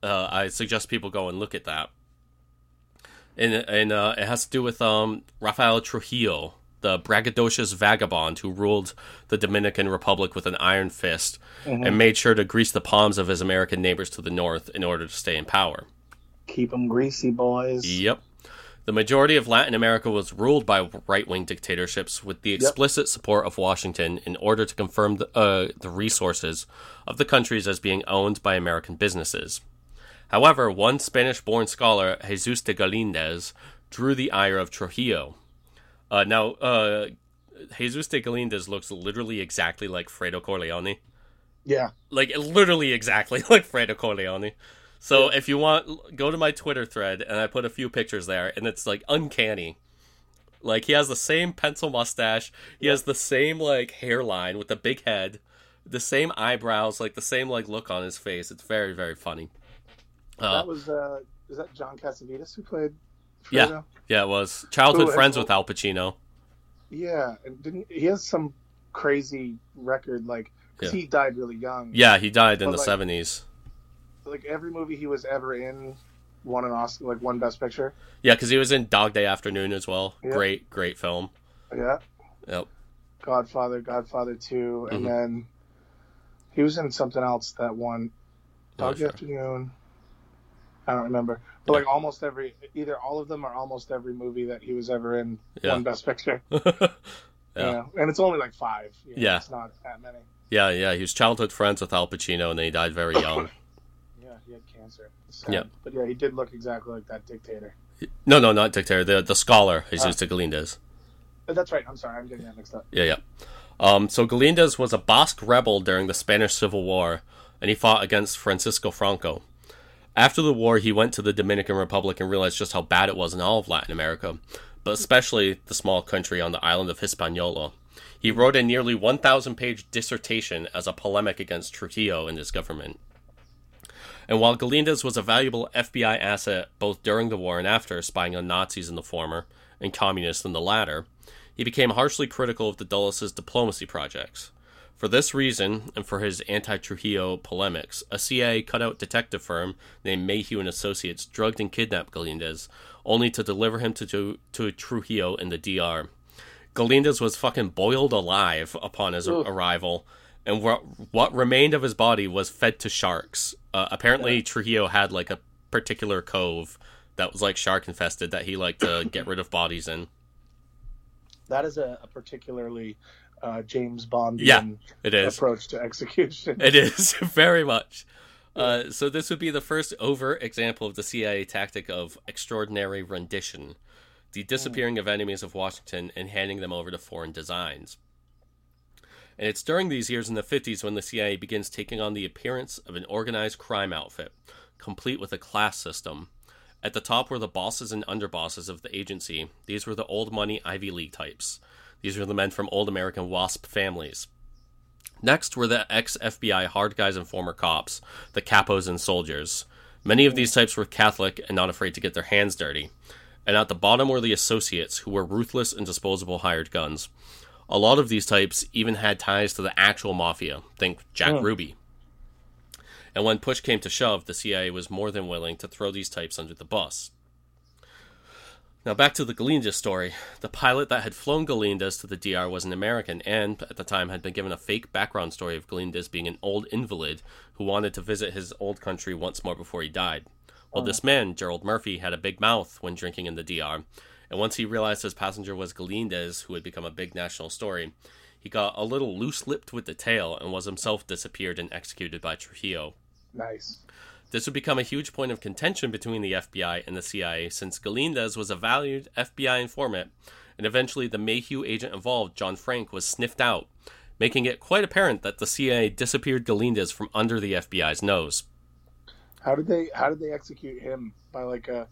uh, I suggest people go and look at that. And and uh, it has to do with um, Rafael Trujillo, the braggadocious vagabond who ruled the Dominican Republic with an iron fist and made sure to grease the palms of his American neighbors to the north in order to stay in power. Keep them greasy, boys. Yep. The majority of Latin America was ruled by right wing dictatorships with the explicit support of Washington in order to confirm the, uh, the resources of the countries as being owned by American businesses. However, one Spanish born scholar, Jesus de Galindez, drew the ire of Trujillo. Uh, now, uh, Jesus de Galindez looks literally exactly like Fredo Corleone Yeah. like literally exactly like Fredo Corleone. So if you want, go to my Twitter thread, and I put a few pictures there, and it's like uncanny. Like he has the same pencil mustache, he has the same like hairline with the big head, the same eyebrows, like the same like look on his face. It's very very funny. Uh, that was uh is that John Cassavetes who played Yeah. Fredo? yeah, it was childhood Ooh, friends with Al Pacino. Yeah. And didn't he has some crazy record like 'cause Yeah. he died really young. Yeah, he died in But, the seventies. Like every movie he was ever in won an Oscar like one best picture. Yeah, because he was in Dog Day Afternoon as well. Great, great film. Yeah. Yep. Godfather, Godfather 2 and Mhm. then he was in something else that won Dog sure. Afternoon. I don't remember. But Yeah. like almost every either all of them or almost every movie that he was ever in Yeah. won best picture. yeah. Yeah. And it's only like 5. You know, Yeah. It's not that many. Yeah, yeah, he was childhood friends with Al Pacino, and then he died very young. Yeah, he had cancer. Sad. Yeah. But yeah, he did look exactly like that dictator. no, no, not dictator. The the scholar, Jesus Ah. de Galindez. That's right. I'm sorry. I'm getting that mixed up. Yeah, yeah. Um, so Galindez was a Basque rebel during the Spanish Civil War, and he fought against Francisco Franco. After the war, he went to the Dominican Republic and realized just how bad it was in all of Latin America, but especially the small country on the island of Hispaniola. He wrote a nearly 1,000 page dissertation as a polemic against Trujillo and his government. And while Galindez was a valuable FBI asset both during the war and after, spying on Nazis in the former and communists in the latter, he became harshly critical of the Dulles' diplomacy projects. For this reason, and for his anti-Trujillo polemics, a CIA cutout detective firm named Maheu and Associates drugged and kidnapped Galindez, only to deliver him to, to, to Trujillo in the DR. Galindez was fucking boiled alive upon his Ugh. arrival, and what what remained of his body was fed to sharks. Uh, apparently, Trujillo had like a particular cove that was like shark infested that he liked to get rid of bodies in. That is a, a particularly uh, James Bondian Yeah, It is. approach to execution. It is very much. Uh, so this would be the first overt example of the CIA tactic of extraordinary rendition, the disappearing of enemies of Washington and handing them over to foreign designs. And it's during these years in the 50s when the CIA begins taking on the appearance of an organized crime outfit, complete with a class system. At the top were the bosses and underbosses of the agency. These were the old money Ivy League types. These were the men from old American WASP families. Next were the ex FBI hard guys and former cops, the capos and soldiers. Many of these types were Catholic and not afraid to get their hands dirty. And at the bottom were the associates, who were ruthless and disposable hired guns. A lot of these types even had ties to the actual mafia. Think Jack Hmm. Ruby. And when push came to shove, the CIA was more than willing to throw these types under the bus. Now back to the Galindez story. The pilot that had flown Galindez to the DR was an American and, at the time, had been given a fake background story of Galindez being an old invalid who wanted to visit his old country once more before he died. Well, this man, Gerald Murphy, had a big mouth when drinking in the DR, and once he realized his passenger was Galindez, who had become a big national story, he got a little loose lipped with the tale and was himself disappeared and executed by Trujillo. Nice. This would become a huge point of contention between the FBI and the CIA since Galindez was a valued FBI informant, and eventually the Maheu agent involved, John Frank, was sniffed out, making it quite apparent that the CIA disappeared Galindez from under the FBI's nose. How did they how did they execute him by like a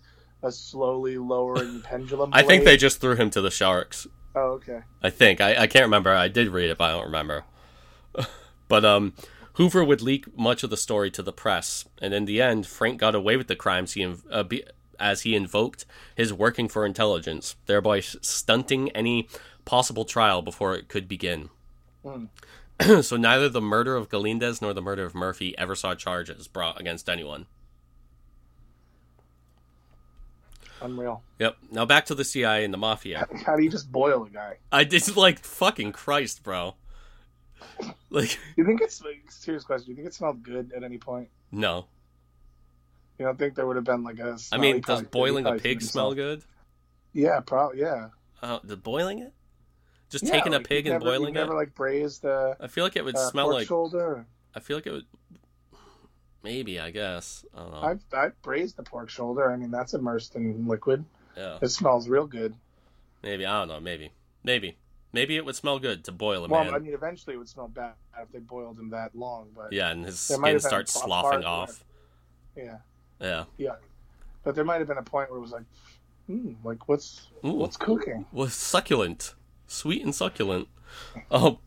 a slowly lowering pendulum? I think they just threw him to the sharks. Oh, okay. I think. I, I can't remember. I did read it, but I don't remember. but um, Hoover would leak much of the story to the press, and in the end, Frank got away with the crimes he inv- uh, be- as he invoked his working for intelligence, thereby stunting any possible trial before it could begin. so neither the murder of Galindez nor the murder of Murphy ever saw charges brought against anyone. Unreal. Yep. Now back to the CIA and the mafia. How do you just boil a guy? I did like fucking Christ, bro. Like You think it's like, serious question? Do you think it smelled good at any point? no. You don't think there would have been like a? I mean, does boiling a pig smell good? Yeah, probably. Yeah. Uh, the boiling it? Just Yeah, taking like, a pig and never, boiling you've it? Never like braised the I feel like it would uh, smell like shoulder. I feel like it would maybe, I guess. I don't know. I've I've braised the pork shoulder. I mean, that's immersed in liquid. yeah. It smells real good. Maybe, I don't know, maybe. Maybe. Maybe it would smell good to boil a Well, man. I mean, eventually it would smell bad if they boiled him that long. But yeah, and his skin starts sloughing off. yeah, Yeah. yeah. But there might have been a point where it was like, hmm, like what's Ooh. what's cooking? was succulent, sweet and succulent. Oh, all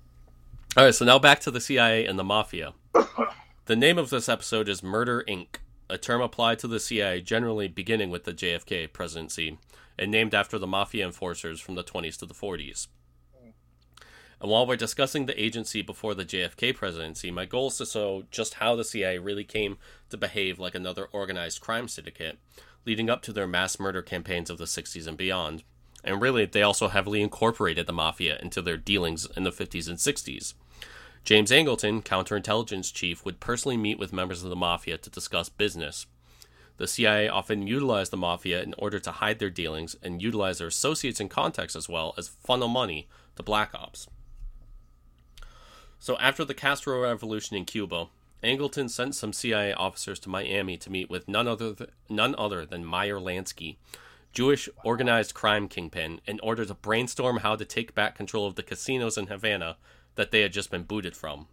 right. So now back to the CIA and the mafia. The name of this episode is Murder Inc., a term applied to the CIA generally beginning with the JFK presidency and named after the mafia enforcers from the 20s to the 40s. And while we're discussing the agency before the JFK presidency, my goal is to show just how the CIA really came to behave like another organized crime syndicate, leading up to their mass murder campaigns of the 60s and beyond. And really, they also heavily incorporated the mafia into their dealings in the 50s and 60s. James Angleton, counterintelligence chief, would personally meet with members of the mafia to discuss business. The CIA often utilized the mafia in order to hide their dealings and utilize their associates and contacts as well as funnel money to black ops. So after the Castro Revolution in Cuba, Angleton sent some CIA officers to Miami to meet with none other th- none other than Meyer Lansky, Jewish organized crime kingpin, in order to brainstorm how to take back control of the casinos in Havana that they had just been booted from.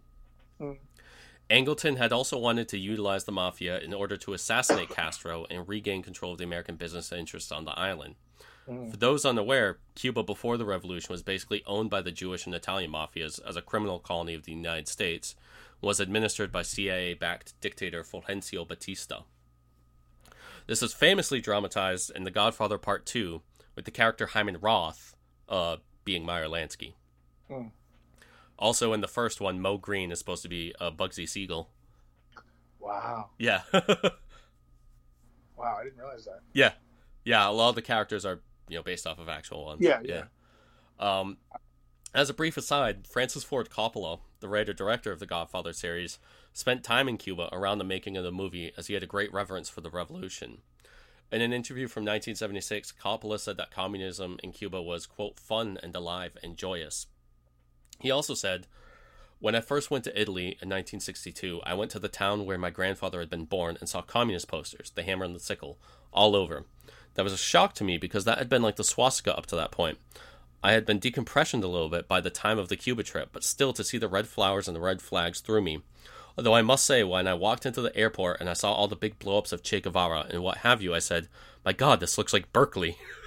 Angleton had also wanted to utilize the mafia in order to assassinate Castro and regain control of the American business interests on the island. For those unaware, Cuba before the revolution was basically owned by the Jewish and Italian mafias as a criminal colony of the United States, was administered by CIA-backed dictator Fulgencio Batista. This is famously dramatized in The Godfather Part 2, with the character Hyman Roth uh, being Meyer Lansky. Hmm. Also, in the first one, Moe Greene is supposed to be uh, Bugsy Siegel. Wow, Yeah. wow, I didn't realize that. yeah. Yeah, a lot of the characters are, you know, based off of actual ones. Yeah, yeah. Um, as a brief aside, Francis Ford Coppola, the writer director of the Godfather series, spent time in Cuba around the making of the movie as he had a great reverence for the revolution. In an interview from 1976, Coppola said that communism in Cuba was, quote, fun and alive and joyous. He also said, When I first went to Italy in 1962, I went to the town where my grandfather had been born and saw communist posters, the hammer and the sickle, all over. That was a shock to me because that had been like the swastika up to that point. I had been decompressioned a little bit by the time of the Cuba trip, but still to see the red flowers and the red flags threw me. Although I must say, when I walked into the airport and I saw all the big blow ups of Che Guevara and what have you, I said, My god, this looks like Berkeley.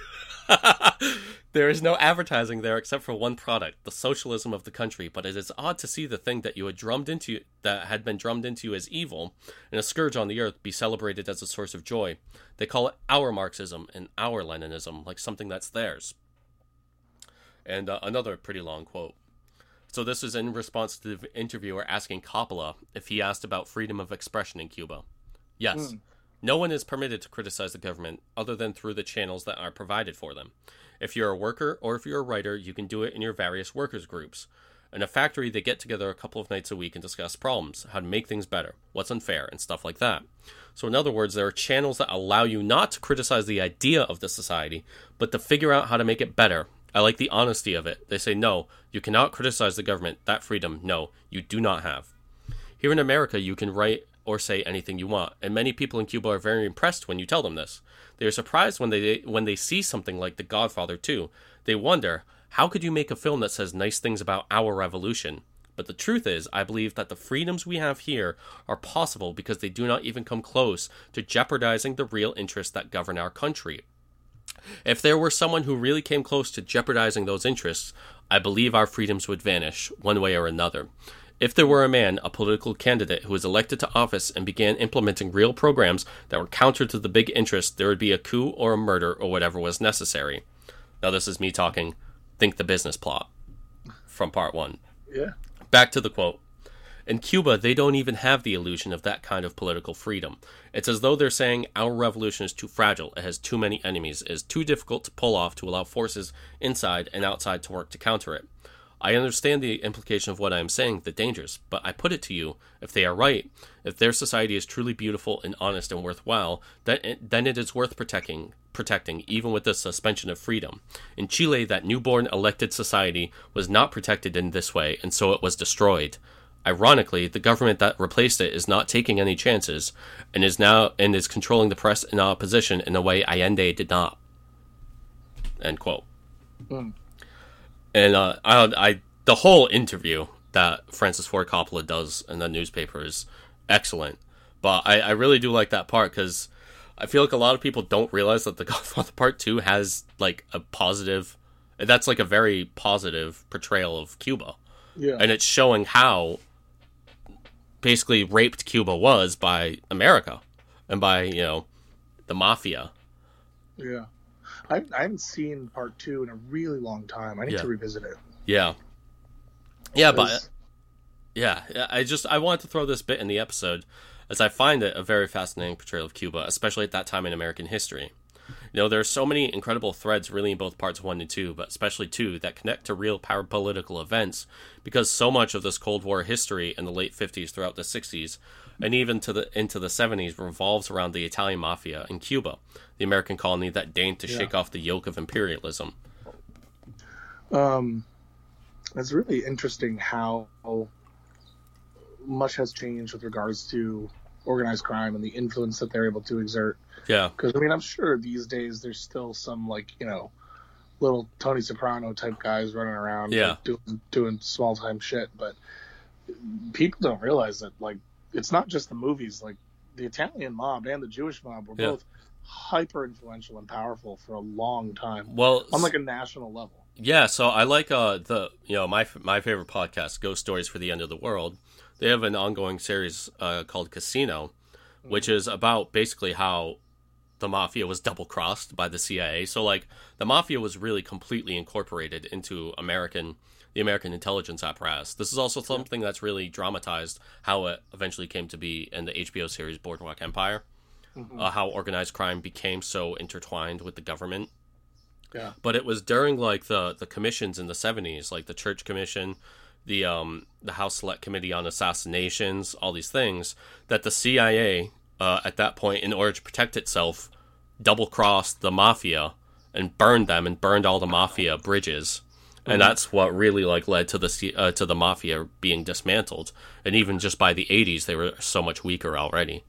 there is no advertising there except for one product, the socialism of the country, but it is odd to see the thing that you had drummed into that had been drummed into you as evil and a scourge on the earth be celebrated as a source of joy. They call it our Marxism and our Leninism, like something that's theirs. And uh, another pretty long quote. So this is in response to the interviewer asking Coppola if he asked about freedom of expression in Cuba. Yes. No one is permitted to criticize the government other than through the channels that are provided for them. If you're a worker or if you're a writer, you can do it in your various workers groups. In a factory, they get together a couple of nights a week and discuss problems, how to make things better, what's unfair, and stuff like that. So, in other words, there are channels that allow you not to criticize the idea of the society, but to figure out how to make it better. I like the honesty of it. They say, no, you cannot criticize the government. That freedom, no, you do not have. Here in America, you can write or say anything you want, and many people in Cuba are very impressed when you tell them this. They are surprised when they when they see something like The Godfather 2. They wonder, how could you make a film that says nice things about our revolution? But the truth is, I believe that the freedoms we have here are possible because they do not even come close to jeopardizing the real interests that govern our country. If there were someone who really came close to jeopardizing those interests, I believe our freedoms would vanish, one way or another. If there were a man, a political candidate, who was elected to office and began implementing real programs that were counter to the big interests, there would be a coup or a murder or whatever was necessary. Now, this is me talking think the business plot from part one. Yeah. Back to the quote. In Cuba, they don't even have the illusion of that kind of political freedom. It's as though they're saying our revolution is too fragile, it has too many enemies, it is too difficult to pull off to allow forces inside and outside to work to counter it. I understand the implication of what I am saying, the dangers, but I put it to you, if they are right, if their society is truly beautiful and honest and worthwhile, then it, then it is worth protecting, protecting, even with the suspension of freedom. In Chile, that newborn elected society was not protected in this way, and so it was destroyed. Ironically, the government that replaced it is not taking any chances, and is now and is controlling the press and opposition in a way Allende did not. End quote. Mm. And uh, I, I, the whole interview that Francis Ford Coppola does in the newspaper is excellent. But I, I really do like that part because I feel like a lot of people don't realize that the Godfather Part Two has like a positive. That's like a very positive portrayal of Cuba, Yeah. and it's showing how basically raped Cuba was by America and by you know the mafia. yeah. I, I haven't seen part two in a really long time. I need Yeah. to revisit it. Yeah, yeah, but Yeah, I just I wanted to throw this bit in the episode as I find it a very fascinating portrayal of Cuba, especially at that time in American history. You know, there are so many incredible threads really in both parts one and two, but especially two that connect to real power political events because so much of this Cold War history in the late 50s throughout the 60s and even to the into the 70s revolves around the Italian mafia in Cuba, the American colony that deigned to Yeah. shake off the yoke of imperialism. Um, it's really interesting how much has changed with regards to organized crime and the influence that they're able to exert. Yeah, Because I mean, I'm sure these days there's still some like you know, little Tony Soprano type guys running around, Yeah. like, doing doing small time shit. But people don't realize that like it's not just the movies. Like the Italian mob and the Jewish mob were Yeah. both hyper influential and powerful for a long time well, on like a national level. Yeah, so I like uh the you know my my favorite podcast, Ghost Stories for the End of the World. They have an ongoing series uh, called Casino, which is about basically how the mafia was double crossed by the CIA. So like the mafia was really completely incorporated into American the American intelligence apparatus. This is also something that's really dramatized how it eventually came to be in the HBO series Boardwalk Empire. Uh, how organized crime became so intertwined with the government Yeah. but it was during like the the commissions in the 70s like the church commission the um the house select committee on assassinations all these things that the cia uh, at that point in order to protect itself double crossed the mafia and burned them and burned all the mafia bridges. And that's what really like led to the uh, to the mafia being dismantled. And even just by the 80s they were so much weaker already.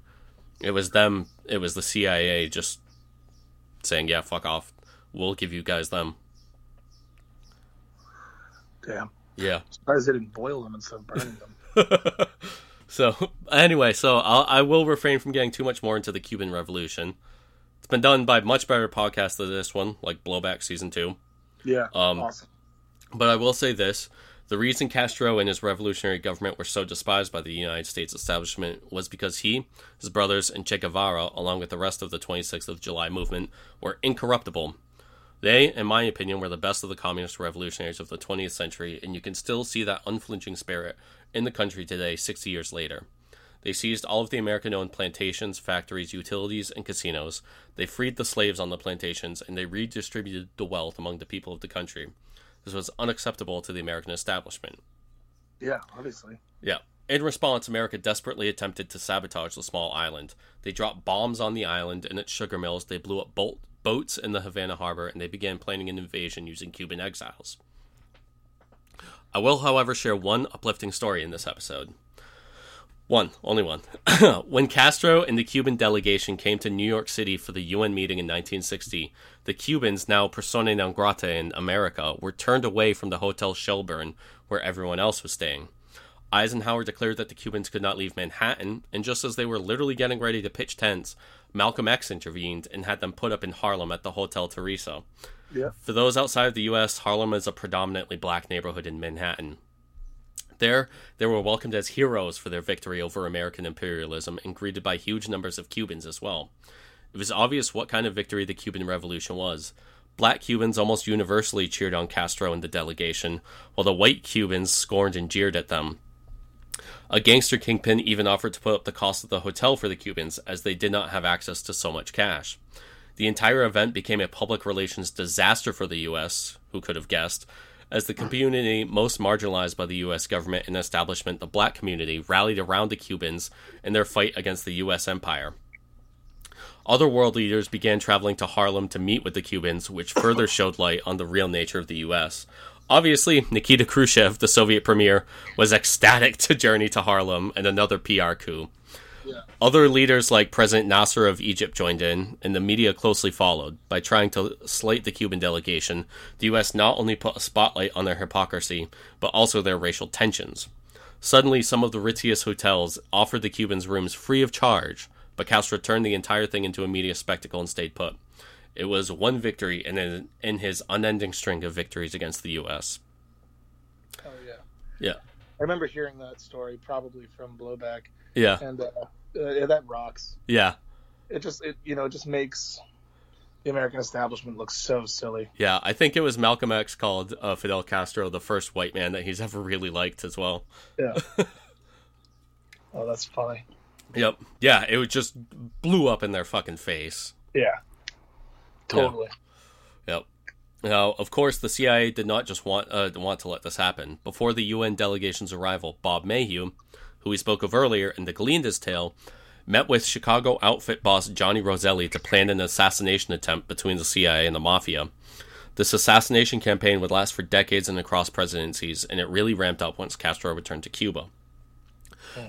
It was them it was the cia just saying yeah fuck off. We'll give you guys them. Damn. Yeah Surprised they didn't boil them instead of burning them. so anyway so I'll, i will refrain from getting too much more into the cuban revolution it's been done by much better podcasts than this one like blowback season two Yeah. Um, awesome. But I will say this the reason Castro and his revolutionary government were so despised by the United States establishment was because he, his brothers, and Che Guevara, along with the rest of the 26th of July movement, were incorruptible. They, in my opinion, were the best of the communist revolutionaries of the 20th century, and you can still see that unflinching spirit in the country today, 60 years later. They seized all of the American owned plantations, factories, utilities, and casinos. They freed the slaves on the plantations, and they redistributed the wealth among the people of the country. This was unacceptable to the American establishment. Yeah, obviously. Yeah. In response, America desperately attempted to sabotage the small island. They dropped bombs on the island and its sugar mills. They blew up boat, boats in the Havana harbor, and they began planning an invasion using Cuban exiles. I will, however, share one uplifting story in this episode. One, only one. when Castro and the Cuban delegation came to New York City for the UN meeting in 1960, the Cubans, now persona non grata in America, were turned away from the Hotel Shelburne, where everyone else was staying. Eisenhower declared that the Cubans could not leave Manhattan, and just as they were literally getting ready to pitch tents, Malcolm X intervened and had them put up in Harlem at the Hotel Theresa. Yeah. For those outside of the U.S., Harlem is a predominantly black neighborhood in Manhattan. There, they were welcomed as heroes for their victory over American imperialism and greeted by huge numbers of Cubans as well. It was obvious what kind of victory the Cuban Revolution was. Black Cubans almost universally cheered on Castro and the delegation, while the white Cubans scorned and jeered at them. A gangster kingpin even offered to put up the cost of the hotel for the Cubans, as they did not have access to so much cash. The entire event became a public relations disaster for the U.S., who could have guessed, as the community most marginalized by the U.S. government and establishment, the black community, rallied around the Cubans in their fight against the U.S. empire. Other world leaders began traveling to Harlem to meet with the Cubans, which further showed light on the real nature of the U.S. Obviously, Nikita Khrushchev, the Soviet premier, was ecstatic to journey to Harlem and another PR coup. Yeah. Other leaders like President Nasser of Egypt joined in, and the media closely followed. By trying to slate the Cuban delegation, the U.S. not only put a spotlight on their hypocrisy, but also their racial tensions. Suddenly, some of the ritziest hotels offered the Cubans rooms free of charge, but Castro turned the entire thing into a media spectacle and stayed put. It was one victory in, in his unending string of victories against the U.S. Oh yeah. Yeah. I remember hearing that story probably from Blowback, Yeah. and uh, uh, that rocks. Yeah. It just it you know it just makes the American establishment look so silly. Yeah. I think it was Malcolm X called uh, Fidel Castro the first white man that he's ever really liked as well. Yeah. oh, that's funny. Yep. Yeah. It just blew up in their fucking face. Yeah. Totally. Yep. Now, of course, the CIA did not just want uh, want to let this happen. Before the UN delegation's arrival, Bob Maheu, who we spoke of earlier in the Galindez tale, met with Chicago outfit boss Johnny Roselli to plan an assassination attempt between the CIA and the Mafia. This assassination campaign would last for decades and across presidencies, and it really ramped up once Castro returned to Cuba.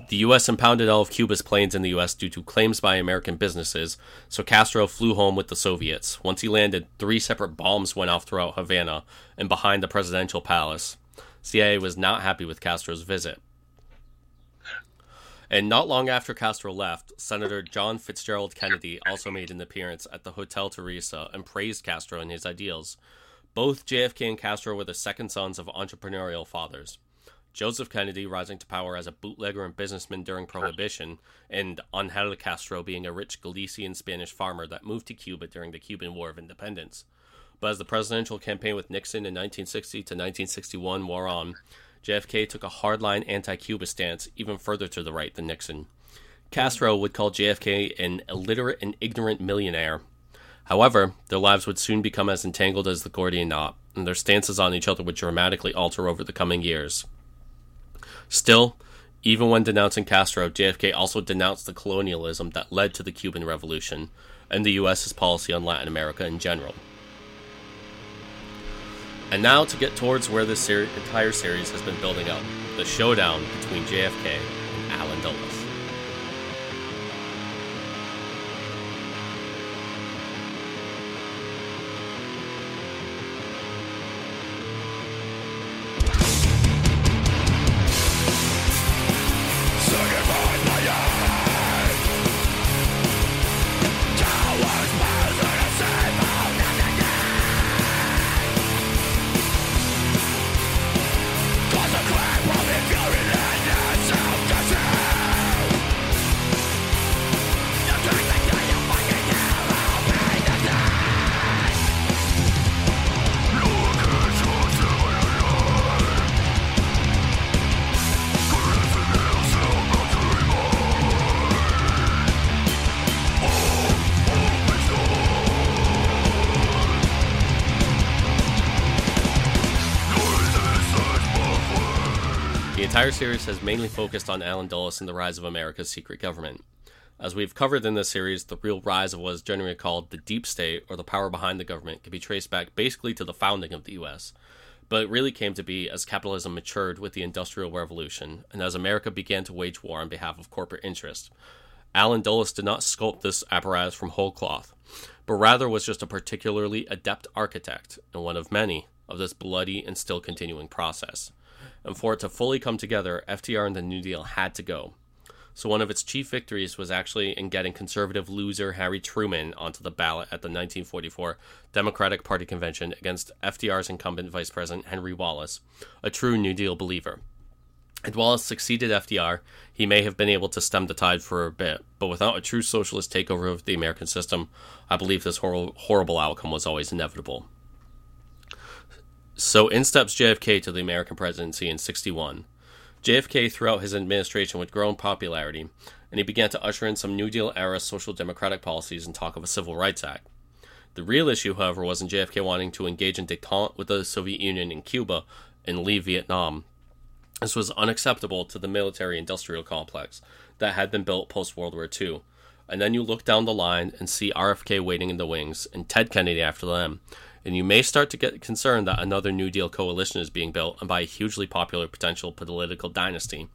The U.S. impounded all of Cuba's planes in the U.S. due to claims by American businesses, so Castro flew home with the Soviets. Once he landed, three separate bombs went off throughout Havana and behind the presidential palace. CIA was not happy with Castro's visit. And not long after Castro left, Senator John Fitzgerald Kennedy also made an appearance at the Hotel Theresa and praised Castro and his ideals. Both JFK and Castro were the second sons of entrepreneurial fathers. Joseph Kennedy rising to power as a bootlegger and businessman during Prohibition, and Angel Castro being a rich Galician Spanish farmer that moved to Cuba during the Cuban War of Independence. But as the presidential campaign with Nixon in 1960 to 1961 wore on, JFK took a hardline anti Cuba stance even further to the right than Nixon. Castro would call JFK an illiterate and ignorant millionaire. However, their lives would soon become as entangled as the Gordian knot, and their stances on each other would dramatically alter over the coming years. Still, even when denouncing Castro, JFK also denounced the colonialism that led to the Cuban Revolution and the U.S.'s policy on Latin America in general. And now to get towards where this ser- entire series has been building up the showdown between JFK and Allen Dulles. Entire series has mainly focused on Allen Dulles and the rise of America's secret government. As we've covered in this series, the real rise of what is generally called the deep state, or the power behind the government, can be traced back basically to the founding of the U.S. But it really came to be as capitalism matured with the Industrial Revolution, and as America began to wage war on behalf of corporate interests. Allen Dulles did not sculpt this apparatus from whole cloth, but rather was just a particularly adept architect, and one of many, of this bloody and still continuing process. And for it to fully come together, FDR and the New Deal had to go. So one of its chief victories was actually in getting conservative loser Harry Truman onto the ballot at the 1944 Democratic Party convention against FDR's incumbent Vice President Henry Wallace, a true New Deal believer. Had Wallace succeeded FDR, he may have been able to stem the tide for a bit, but without a true socialist takeover of the American system, I believe this hor- horrible outcome was always inevitable. So in steps JFK to the American presidency in 61. JFK throughout his administration would grow in popularity, and he began to usher in some New Deal era social democratic policies and talk of a Civil Rights Act. The real issue, however, wasn't JFK wanting to engage in detente with the Soviet Union and Cuba and leave Vietnam. This was unacceptable to the military industrial complex that had been built post World War II. And then you look down the line and see RFK waiting in the wings and Ted Kennedy after them. And you may start to get concerned that another New Deal coalition is being built and by a hugely popular potential political dynasty.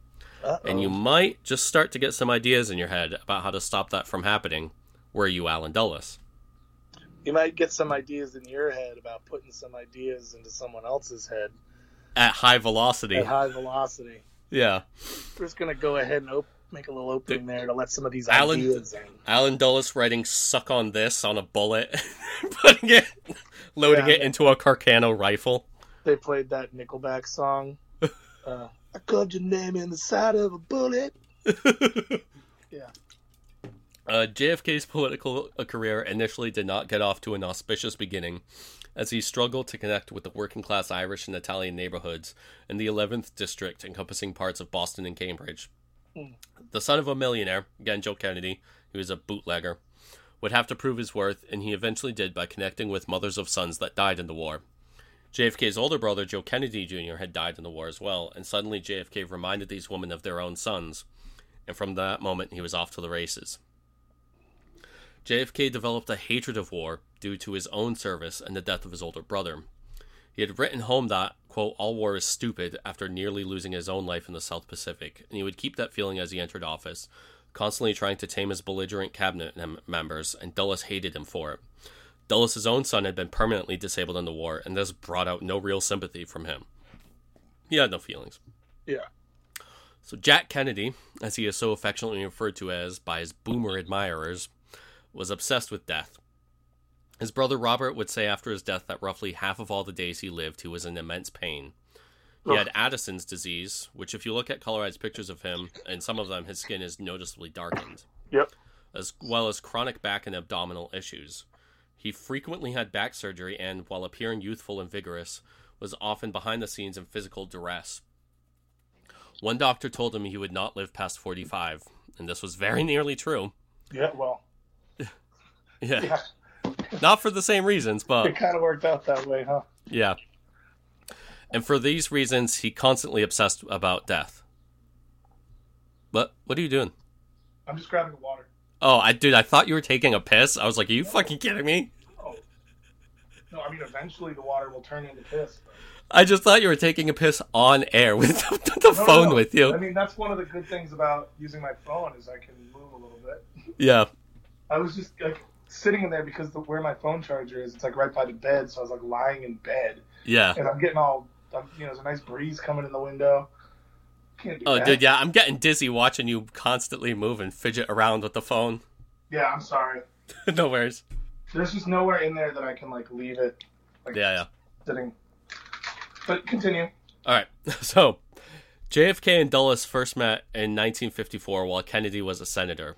Uh-oh. And you might just start to get some ideas in your head about how to stop that from happening. Were you Allen Dulles? you might get some ideas in your head about putting some ideas into someone else's head At high velocity. at high velocity. Yeah. We're just gonna go ahead and op- make a little opening there to let some of these Allen- ideas in. Allen Dulles writing "suck on this" on a bullet, putting it, loading Yeah. it into a Carcano rifle. They played that Nickelback song. Uh, I carved your name in the side of a bullet. Yeah. Uh, JFK's political uh, career initially did not get off to an auspicious beginning, as he struggled to connect with the working class Irish and Italian neighborhoods in the 11th district, encompassing parts of Boston and Cambridge. Hmm. The son of a millionaire, again Joe Kennedy, who was a bootlegger, would have to prove his worth, and he eventually did by connecting with mothers of sons that died in the war. JFK's older brother, Joe Kennedy Jr., had died in the war as well, and suddenly JFK reminded these women of their own sons, and from that moment he was off to the races. JFK developed a hatred of war due to his own service and the death of his older brother. He had written home that, quote, all war is stupid after nearly losing his own life in the South Pacific, and he would keep that feeling as he entered office, constantly trying to tame his belligerent cabinet mem- members, and Dulles hated him for it. Dulles' own son had been permanently disabled in the war, and this brought out no real sympathy from him. He had no feelings. Yeah. So Jack Kennedy, as he is so affectionately referred to as by his boomer admirers, was obsessed with death. His brother Robert would say after his death that roughly half of all the days he lived, he was in immense pain. He had Addison's disease, which, if you look at colorized pictures of him, and some of them, his skin is noticeably darkened, Yep. as well as chronic back and abdominal issues. He frequently had back surgery and, while appearing youthful and vigorous, was often behind the scenes in physical duress. One doctor told him he would not live past 45, and this was very nearly true. Yeah. Well. Yeah. Yeah. Not for the same reasons, but It kind of worked out that way, huh? yeah. And for these reasons, he constantly obsessed about death. What? What are you doing? I'm just grabbing the water. Oh, I dude, I thought you were taking a piss. I was like, are you fucking kidding me? Oh. No, I mean eventually the water will turn into piss. I just thought you were taking a piss on air with the, the No, no, phone no. with you. I mean that's one of the good things about using my phone is I can move a little bit. yeah. I was just like sitting in there because the, where my phone charger is, it's like right by the bed, so I was like lying in bed, Yeah. and I'm getting all, you know, there's a nice breeze coming in the window. Oh, that. dude, yeah, I'm getting dizzy watching you constantly move and fidget around with the phone. Yeah, I'm sorry. no worries. There's just nowhere in there that I can like leave it. Like, Yeah, yeah. Sitting. But continue. All right. So, JFK and Dulles first met in 1954 while Kennedy was a senator.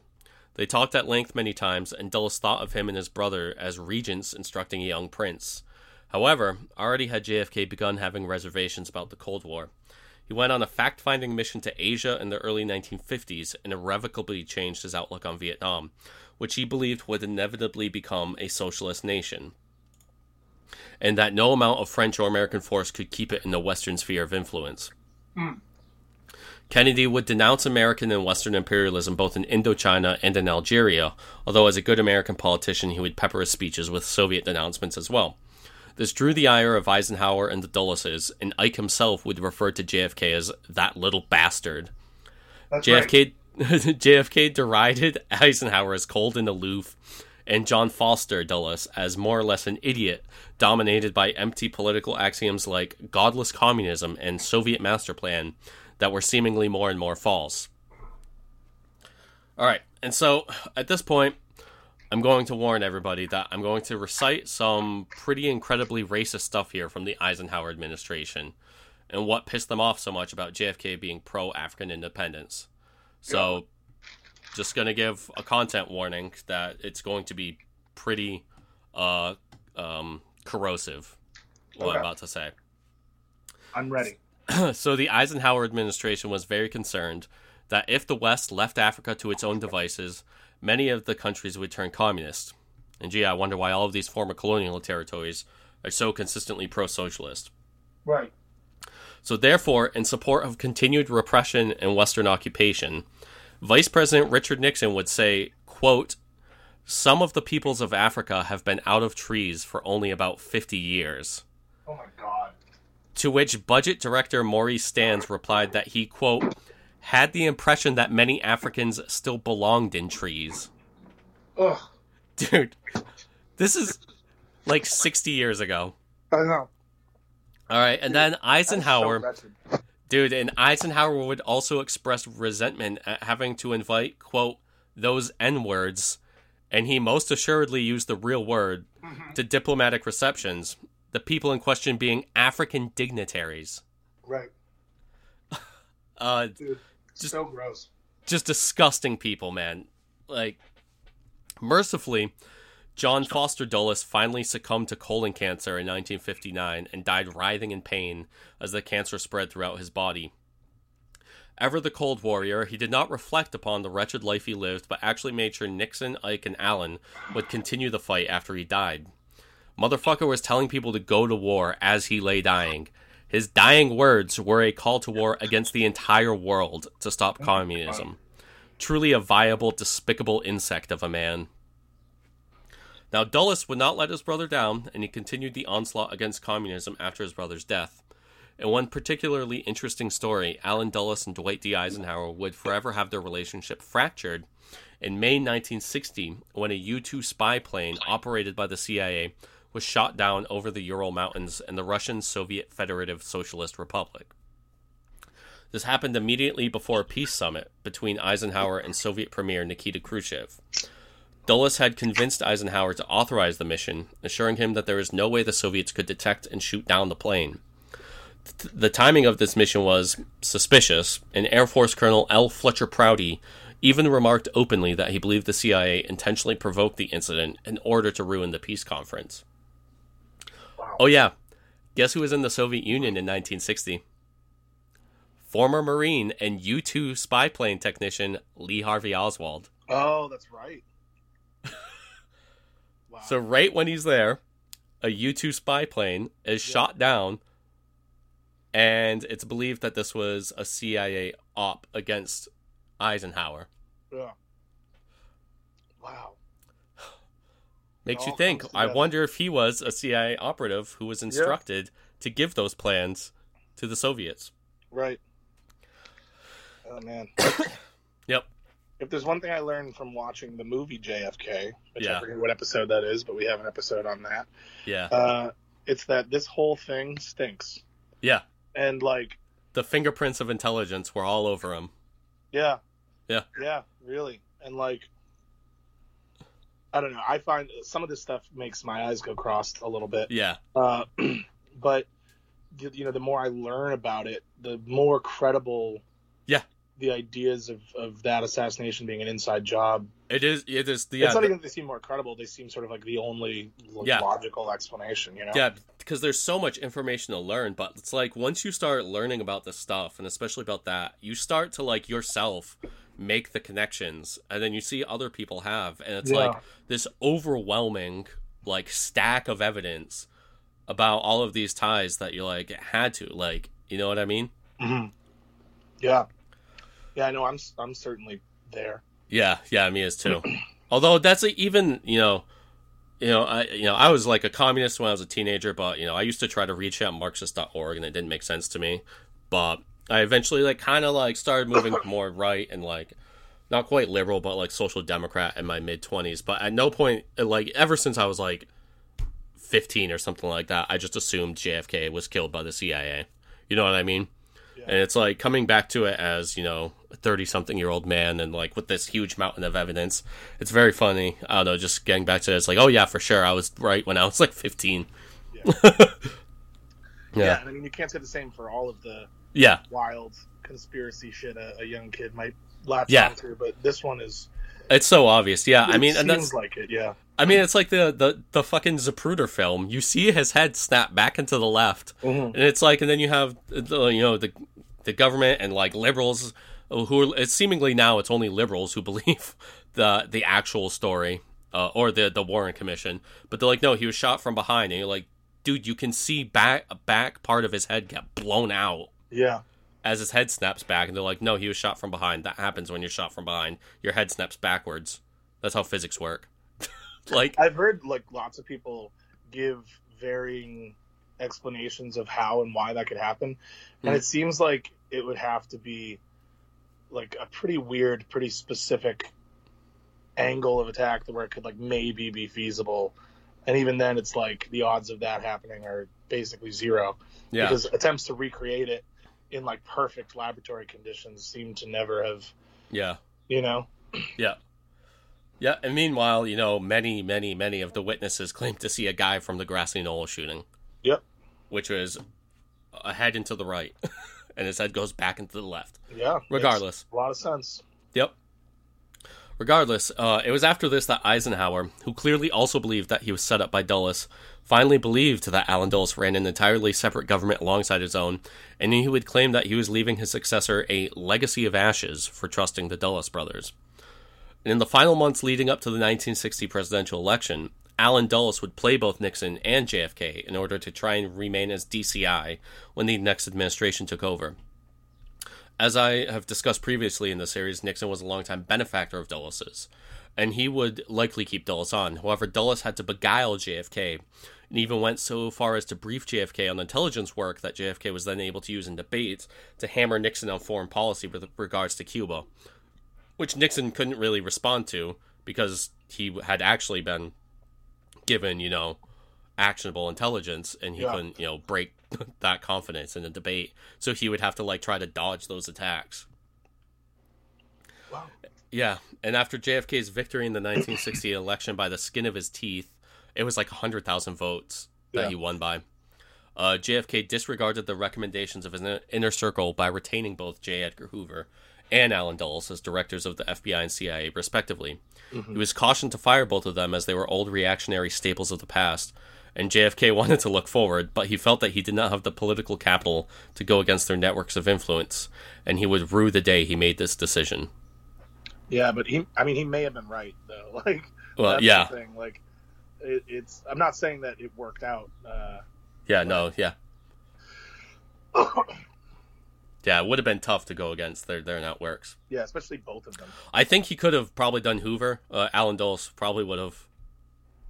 They talked at length many times, and Dulles thought of him and his brother as regents instructing a young prince. However, already had JFK begun having reservations about the Cold War. He went on a fact finding mission to Asia in the early 1950s and irrevocably changed his outlook on Vietnam, which he believed would inevitably become a socialist nation and that no amount of French or American force could keep it in the Western sphere of influence. Hmm. Kennedy would denounce American and Western imperialism both in Indochina and in Algeria, although as a good American politician, he would pepper his speeches with Soviet denouncements as well. This drew the ire of Eisenhower and the Dulleses, and Ike himself would refer to JFK as that little bastard. That's right. JFK JFK derided Eisenhower as cold and aloof, and John Foster Dulles as more or less an idiot, dominated by empty political axioms like godless communism and Soviet master plan that were seemingly more and more false. All right, and so at this point, I'm going to warn everybody that I'm going to recite some pretty incredibly racist stuff here from the Eisenhower administration and what pissed them off so much about JFK being pro African independence. So, just going to give a content warning that it's going to be pretty uh, um, corrosive, what Okay. I'm about to say. I'm ready. so the Eisenhower administration was very concerned that if the West left Africa to its own devices, many of the countries would turn communist. And gee, I wonder why all of these former colonial territories are so consistently pro socialist. Right. So, therefore, in support of continued repression and Western occupation, Vice President Richard Nixon would say, quote, Some of the peoples of Africa have been out of trees for only about 50 years. Oh my god. To which Budget Director Maurice Stans replied that he, quote, had the impression that many Africans still belonged in trees. Ugh. Dude, this is like 60 years ago. I know. All right, and then That's so Eisenhower, dude, and Eisenhower would also express resentment at having to invite, quote, those N words, and he most assuredly used the real word, mm-hmm. to diplomatic receptions, the people in question being African dignitaries. Right. Uh, Dude. Just- so gross. just disgusting people, man. Like, mercifully, John Foster Dulles finally succumbed to colon cancer in 1959 and died writhing in pain as the cancer spread throughout his body. Ever the Cold Warrior, he did not reflect upon the wretched life he lived, but actually made sure Nixon, Ike, and Allen would continue the fight after he died. Motherfucker was telling people to go to war as he lay dying. His dying words were a call to war against the entire world to stop oh communism. Truly a viable, despicable insect of a man. Now, Dulles would not let his brother down, and he continued the onslaught against communism after his brother's death. In one particularly interesting story, Allen Dulles and Dwight D. Eisenhower would forever have their relationship fractured in May 1960 when a U 2 spy plane operated by the CIA was shot down over the Ural Mountains in the Russian Soviet Federative Socialist Republic. This happened immediately before a peace summit between Eisenhower and Soviet Premier Nikita Khrushchev. Dulles had convinced Eisenhower to authorize the mission, assuring him that there was no way the Soviets could detect and shoot down the plane. Th- The timing of this mission was suspicious, and Air Force Colonel L. Fletcher Prouty even remarked openly that he believed the CIA intentionally provoked the incident in order to ruin the peace conference. Wow. Oh, yeah. Guess who was in the Soviet Union in 1960? Former Marine and U 2 spy plane technician Lee Harvey Oswald. Oh, that's right. wow. So, right when he's there, a U 2 spy plane is shot down, and it's believed that this was a CIA op against Eisenhower. yeah. Wow. Makes you think. I wonder if he was a CIA operative who was instructed to give those plans to the Soviets. Right. Oh man. Yep. If there's one thing I learned from watching the movie JFK, which Yeah. I forget what episode that is, but we have an episode on that. Yeah. Uh, it's that this whole thing stinks, Yeah. and like, The fingerprints of intelligence were all over him. yeah, Yeah. yeah, really, and like, I don't know. I find some of this stuff makes my eyes go crossed a little bit. Yeah. Uh, but you know, the more I learn about it, the more credible. Yeah. The ideas of, of that assassination being an inside job. It is. It is. Yeah. it's not the- even that they seem more credible. They seem sort of like the only Yeah. logical explanation. You know. Yeah, because there's so much information to learn, but it's like once you start learning about this stuff, and especially about that, you start to like yourself make the connections, and then you see other people have, and it's Yeah. like this overwhelming like stack of evidence about all of these ties that you like had to like, you know what I mean? hmm Yeah. Yeah, I know. I'm I'm certainly there. Yeah, yeah, me as too. Although that's a, even you know, you know, I you know I was like a communist when I was a teenager, but you know I used to try to reach out Marxist.org and it didn't make sense to me. But I eventually like kind of like started moving more right and like not quite liberal, but like social democrat in my mid twenties. But at no point like ever since I was like fifteen or something like that, I just assumed JFK was killed by the CIA. You know what I mean? And it's like coming back to it as, you know, a 30 something year old man and like with this huge mountain of evidence. It's very funny. I don't know, just getting back to it. It's like, oh, yeah, for sure. I was right when I was like 15. Yeah. Yeah. Yeah, and I mean, you can't say the same for all of the Yeah. wild conspiracy shit a, a young kid might latch Yeah. onto, but this one is It's so obvious. Yeah, I mean, and seems that's like it. Yeah. I mean, it's like the the the fucking Zapruder film. You see his head snap back into the left, Mhm. and it's like, and then you have the you know the the government and like liberals who are. It's seemingly now it's only liberals who believe the the actual story uh, or the the Warren Commission, but they're like, no, he was shot from behind, and you're like, dude, you can see back a back part of his head get blown out Yeah. as his head snaps back, and they're like, no, he was shot from behind. That happens when you're shot from behind. Your head snaps backwards. That's how physics work. like, I've heard like lots of people give varying explanations of how and why that could happen, and Hmm. it seems like it would have to be like a pretty weird, pretty specific angle of attack where it could like maybe be feasible, and even then, it's like the odds of that happening are basically zero yeah, because attempts to recreate it in like perfect laboratory conditions seem to never have, yeah. you know. Yeah. Yeah, and meanwhile, you know, many, many, many of the witnesses claim to see a guy from the grassy knoll shooting, Yep. which was a head into the right, and his head goes back into the left. Yeah. Regardless. a lot of sense. Yep. Regardless, uh, it was after this that Eisenhower, who clearly also believed that he was set up by Dulles, finally believed that Allen Dulles ran an entirely separate government alongside his own, and he would claim that he was leaving his successor a legacy of ashes for trusting the Dulles brothers. And in the final months leading up to the 1960 presidential election, Allen Dulles would play both Nixon and JFK in order to try and remain as DCI when the next administration took over. As I have discussed previously in the series, Nixon was a longtime benefactor of Dulles's, and he would likely keep Dulles on. However, Dulles had to beguile JFK, and even went so far as to brief JFK on intelligence work that JFK was then able to use in debates to hammer Nixon on foreign policy with regards to Cuba, which Nixon couldn't really respond to because he had actually been given, you know, actionable intelligence and he Yeah. couldn't, you know, break that confidence in a debate. So he would have to like try to dodge those attacks. Wow. Yeah, and after JFK's victory in the 1960 election by the skin of his teeth, it was like 100,000 votes that Yeah. he won by. Uh, JFK disregarded the recommendations of his inner circle by retaining both J. Edgar Hoover and Allen Dulles as directors of the FBI and CIA, respectively. He was cautioned to fire both of them as they were old reactionary staples of the past, and JFK wanted to look forward, but he felt that he did not have the political capital to go against their networks of influence, and he would rue the day he made this decision. Yeah, but he, I mean, he may have been right though. Like, Well, that's yeah. the thing. Like, it, it's. I'm not saying that it worked out. Uh, Yeah, no, yeah. Yeah, it would have been tough to go against their their networks. yeah, especially both of them. I think he could have probably done Hoover. Uh, Allen Dulles probably would have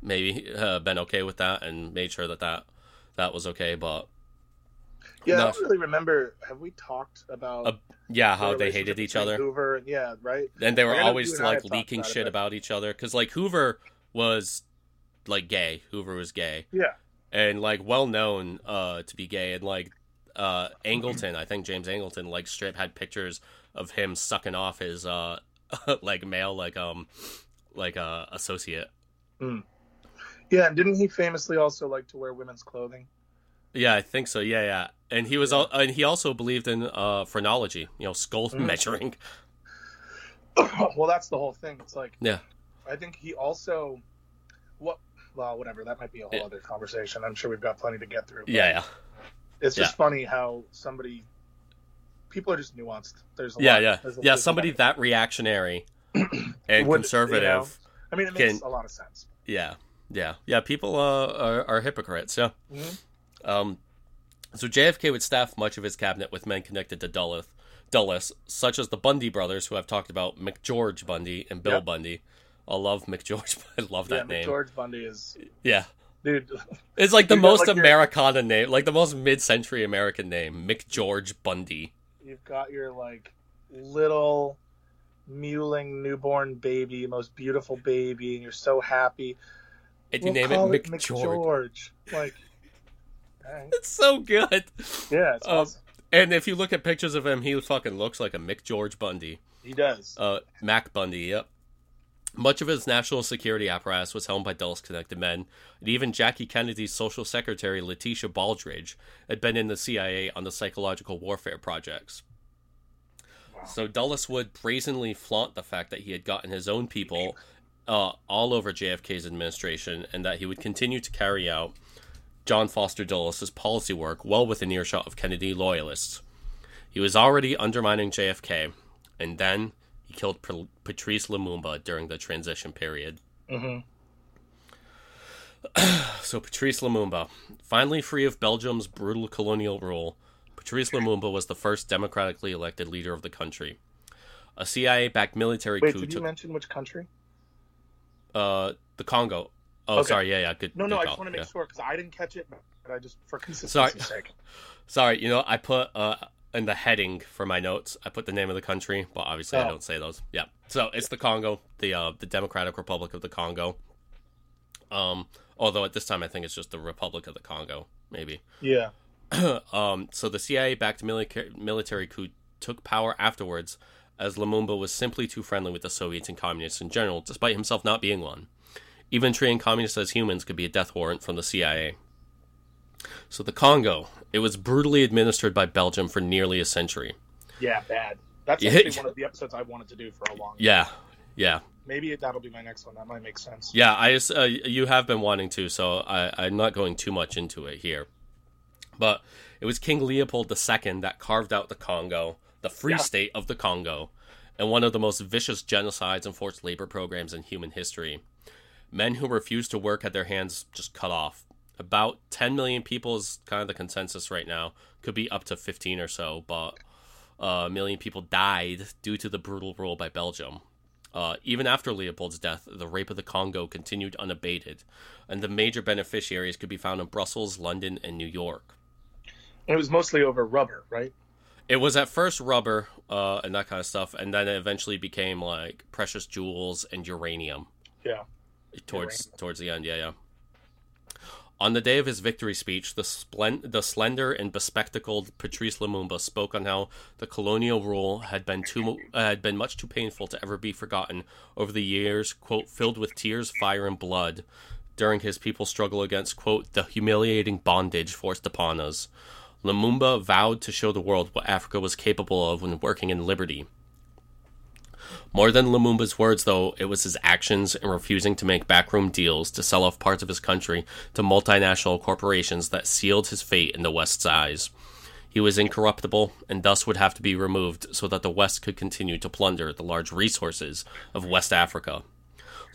maybe uh, been okay with that and made sure that that, that was okay. But Yeah, I don't really remember. Have we talked about Uh, yeah, how they hated each other. Hoover yeah, right. and they were I always like leaking about shit but- about each other because like Hoover was like gay. Hoover was gay Yeah, and like well known uh, to be gay. And like uh, Angleton, I think James Angleton, like strip had pictures of him sucking off his uh, like male like um like uh, associate. Yeah, and didn't he famously also like to wear women's clothing? Yeah, I think so. Yeah, yeah. And he was, al- and he also believed in uh, phrenology. You know, skull Mhm. measuring. well, that's the whole thing. It's like Yeah. I think he also what. Well, whatever. That might be a whole Yeah. other conversation. I'm sure we've got plenty to get through. Yeah, yeah, It's just Yeah. funny how somebody. People are just nuanced. There's a yeah, lot, yeah, there's a- yeah. Somebody that reactionary and Would- conservative. you know, I mean, it makes can- a lot of sense. Yeah, yeah, yeah. People uh, are, are hypocrites. Yeah. Mhm. Um, so JFK would staff much of his cabinet with men connected to Dulles, Dulles, such as the Bundy brothers, who I've talked about, McGeorge Bundy and Bill Yep. Bundy. I love McGeorge. I love that yeah, name. George Bundy is Yeah, dude. it's like the most like, your- Americana name, like the most mid-century American name, McGeorge Bundy. You've got your like little mewling newborn baby, most beautiful baby, and you're so happy. And you We'll name it McGeorge. McGeorge. Like. It's so good. yeah, it's Um, awesome. And if you look at pictures of him, he fucking looks like a McGeorge Bundy. He does. Uh, Mac Bundy, yep. Much of his national security apparatus was held by Dulles connected men, and even Jackie Kennedy's social secretary, Letitia Baldrige, had been in the CIA on the psychological warfare projects. So Dulles would brazenly flaunt the fact that he had gotten his own people uh, all over JFK's administration and that he would continue to carry out John Foster Dulles' policy work well within earshot of Kennedy loyalists. He was already undermining JFK, and then he killed Patrice Lumumba during the transition period. hmm So Patrice Lumumba, finally free of Belgium's brutal colonial rule, Patrice Lumumba was the first democratically elected leader of the country. A CIA-backed military Wait, coup did you took mention which country? Uh, the Congo. Oh, Okay. sorry, yeah, yeah, good. No, good no, I just want to make yeah. sure because I didn't catch it, but I just for Sorry. sake. Sorry, you know, I put uh in the heading for my notes, I put the name of the country, but obviously I Oh. don't say those. Yeah. So it's the Congo, the uh the Democratic Republic of the Congo. Um although at this time I think it's just the Republic of the Congo, maybe. Yeah. Um so the CIA backed military military coup took power afterwards as Lumumba was simply too friendly with the Soviets and communists in general, despite himself not being one. Even treating communists as humans could be a death warrant from the CIA. So the Congo, it was brutally administered by Belgium for nearly a century. Yeah, bad. That's actually one of the episodes I wanted to do for a long. Time. Yeah, yeah, Maybe that'll be my next one. That might make sense. yeah. I uh, you have been wanting to, so I, I'm not going too much into it here. But it was King Leopold II that carved out the Congo, the Free Yeah. State of the Congo, and one of the most vicious genocides and forced labor programs in human history. Men who refused to work had their hands just cut off. About 10 million people is kind of the consensus right now. Could be up to 15 or so, but uh, a million people died due to the brutal rule by Belgium. Uh, even after Leopold's death, the rape of the Congo continued unabated, and the major beneficiaries could be found in Brussels, London, and New York. And it was mostly over rubber, right? It was at first rubber uh, and that kind of stuff, and then it eventually became like precious jewels and uranium. Yeah. towards Uranium. towards the end. Yeah, yeah. On the day of his victory speech, the splen- the slender and bespectacled Patrice Lumumba spoke on how the colonial rule had been too uh, had been much too painful to ever be forgotten over the years, quote, filled with tears, fire, and blood during his people's struggle against, quote, the humiliating bondage forced upon us. Lumumba vowed to show the world what Africa was capable of when working in liberty. More than Lumumba's words, though, it was his actions in refusing to make backroom deals to sell off parts of his country to multinational corporations that sealed his fate in the West's eyes. He was incorruptible and thus would have to be removed so that the West could continue to plunder the large resources of West Africa.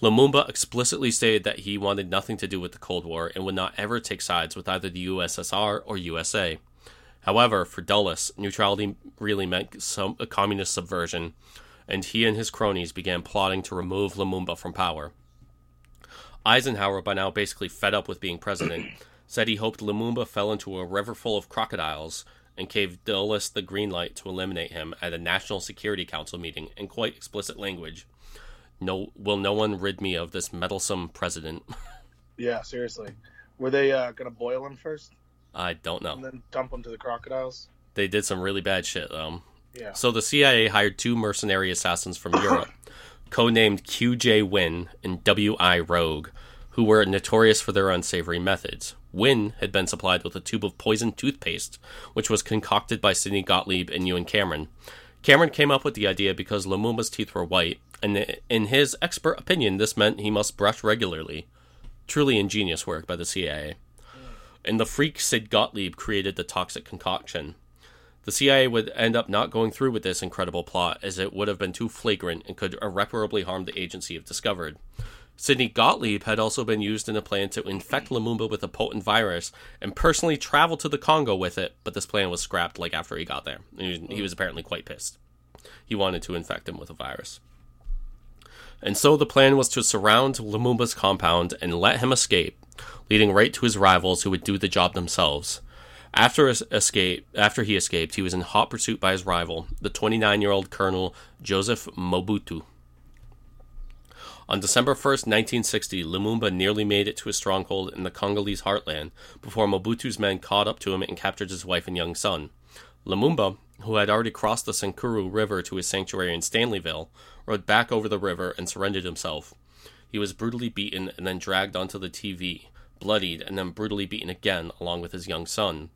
Lumumba explicitly stated that he wanted nothing to do with the Cold War and would not ever take sides with either the USSR or USA. However, for Dulles, neutrality really meant some a communist subversion, and he and his cronies began plotting to remove Lumumba from power. Eisenhower, by now basically fed up with being president, said he hoped Lumumba fell into a river full of crocodiles and gave Dulles the green light to eliminate him at a National Security Council meeting in quite explicit language. No, will no one rid me of this meddlesome president? Yeah, seriously. Were they uh, gonna boil him first I don't know. and then dump them to the crocodiles? They did some really bad shit, though. Yeah. So the CIA hired two mercenary assassins from Europe, codenamed QJ Win and WI Rogue, who were notorious for their unsavory methods. Win had been supplied with a tube of poisoned toothpaste, which was concocted by Sidney Gottlieb and Ewen Cameron. Cameron came up with the idea because Lumumba's teeth were white, and in his expert opinion, this meant he must brush regularly. Truly ingenious work by the CIA. And the freak Sid Gottlieb created the toxic concoction. The CIA would end up not going through with this incredible plot, as it would have been too flagrant and could irreparably harm the agency if discovered. Sidney Gottlieb had also been used in a plan to infect Lumumba with a potent virus and personally travel to the Congo with it, but this plan was scrapped like after he got there. He, was apparently quite pissed. He wanted to infect him with a virus. And so the plan was to surround Lumumba's compound and let him escape, leading right to his rivals who would do the job themselves. After escape, after he escaped, he was in hot pursuit by his rival, the 29-year-old Colonel Joseph Mobutu. On December 1st, 1960, Lumumba nearly made it to his stronghold in the Congolese heartland before Mobutu's men caught up to him and captured his wife and young son. Lumumba, who had already crossed the Sankuru River to his sanctuary in Stanleyville, rode back over the river and surrendered himself. He was brutally beaten and then dragged onto the TV, bloodied and then brutally beaten again along with his young son.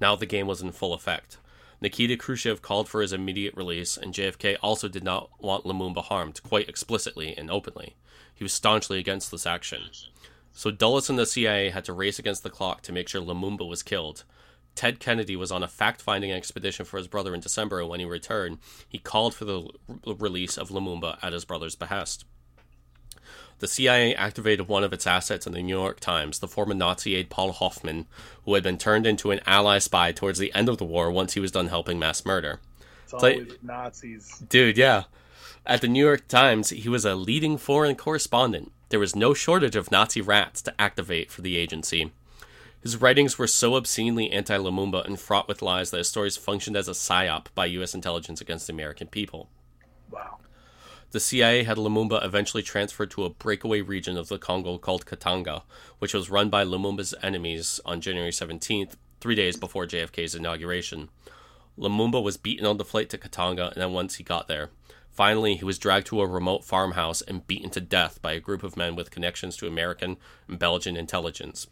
Now the game was in full effect. Nikita Khrushchev called for his immediate release, and JFK also did not want Lumumba harmed, quite explicitly and openly. He was staunchly against this action. So Dulles and the CIA had to race against the clock to make sure Lumumba was killed. Ted Kennedy was on a fact finding expedition for his brother in December, and when he returned, he called for the release of Lumumba at his brother's behest. The CIA activated one of its assets in the New York Times, the former Nazi aide Paul Hofmann, who had been turned into an Ally spy towards the end of the war once he was done helping mass murder. It's always Nazis. Dude, yeah. At the New York Times, he was a leading foreign correspondent. There was no shortage of Nazi rats to activate for the agency. His writings were so obscenely anti Lumumba and fraught with lies that his stories functioned as a psyop by U.S. intelligence against the American people. Wow. The CIA had Lumumba eventually transferred to a breakaway region of the Congo called Katanga, which was run by Lumumba's enemies on January 17th, three days before JFK's inauguration. Lumumba was beaten on the flight to Katanga, and then once he got there, finally he was dragged to a remote farmhouse and beaten to death by a group of men with connections to American and Belgian intelligence.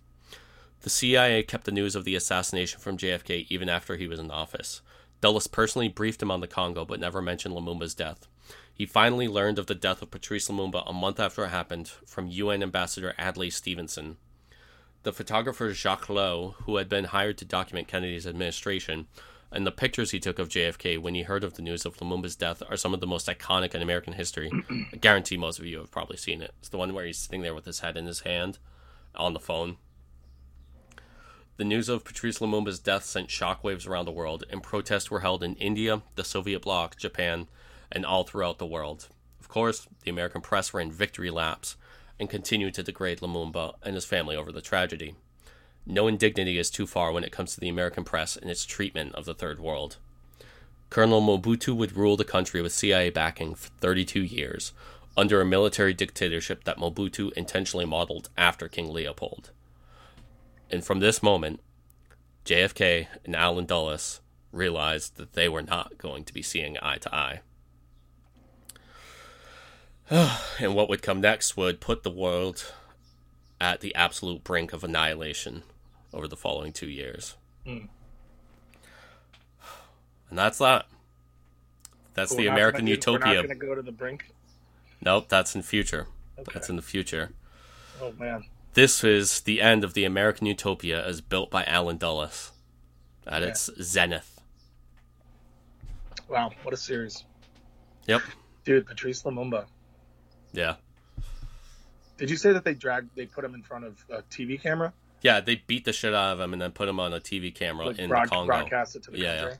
The CIA kept the news of the assassination from JFK even after he was in office. Dulles personally briefed him on the Congo, but never mentioned Lumumba's death. He finally learned of the death of Patrice Lumumba a month after it happened from UN Ambassador Adlai Stevenson. The photographer Jacques Lowe, who had been hired to document Kennedy's administration, and the pictures he took of JFK when he heard of the news of Lumumba's death are some of the most iconic in American history. I guarantee most of you have probably seen it. It's the one where he's sitting there with his head in his hand on the phone. The news of Patrice Lumumba's death sent shockwaves around the world, and protests were held in India, the Soviet bloc, Japan, and all throughout the world. Of course, the American press ran victory laps and continued to degrade Lumumba and his family over the tragedy. No indignity is too far when it comes to the American press and its treatment of the Third World. Colonel Mobutu would rule the country with CIA backing for 32 years, under a military dictatorship that Mobutu intentionally modeled after King Leopold. And from this moment, JFK and Allen Dulles realized that they were not going to be seeing eye to eye. and what would come next would put the world at the absolute brink of annihilation over the following two years. Mm. And that's that. That's the we're American gonna- We're utopia. not going to go to the brink. Nope, that's in future. Okay. That's in the future. Oh man. This is the end of the American utopia as built by Allen Dulles at Yeah. its zenith. Wow. What a series, Yep. dude. Patrice Lumumba. Yeah. Did you say that they dragged? They put him in front of a TV camera, Yeah, they beat the shit out of him and then put him on a TV camera like in broad, the Congo broadcast it to the Yeah, country.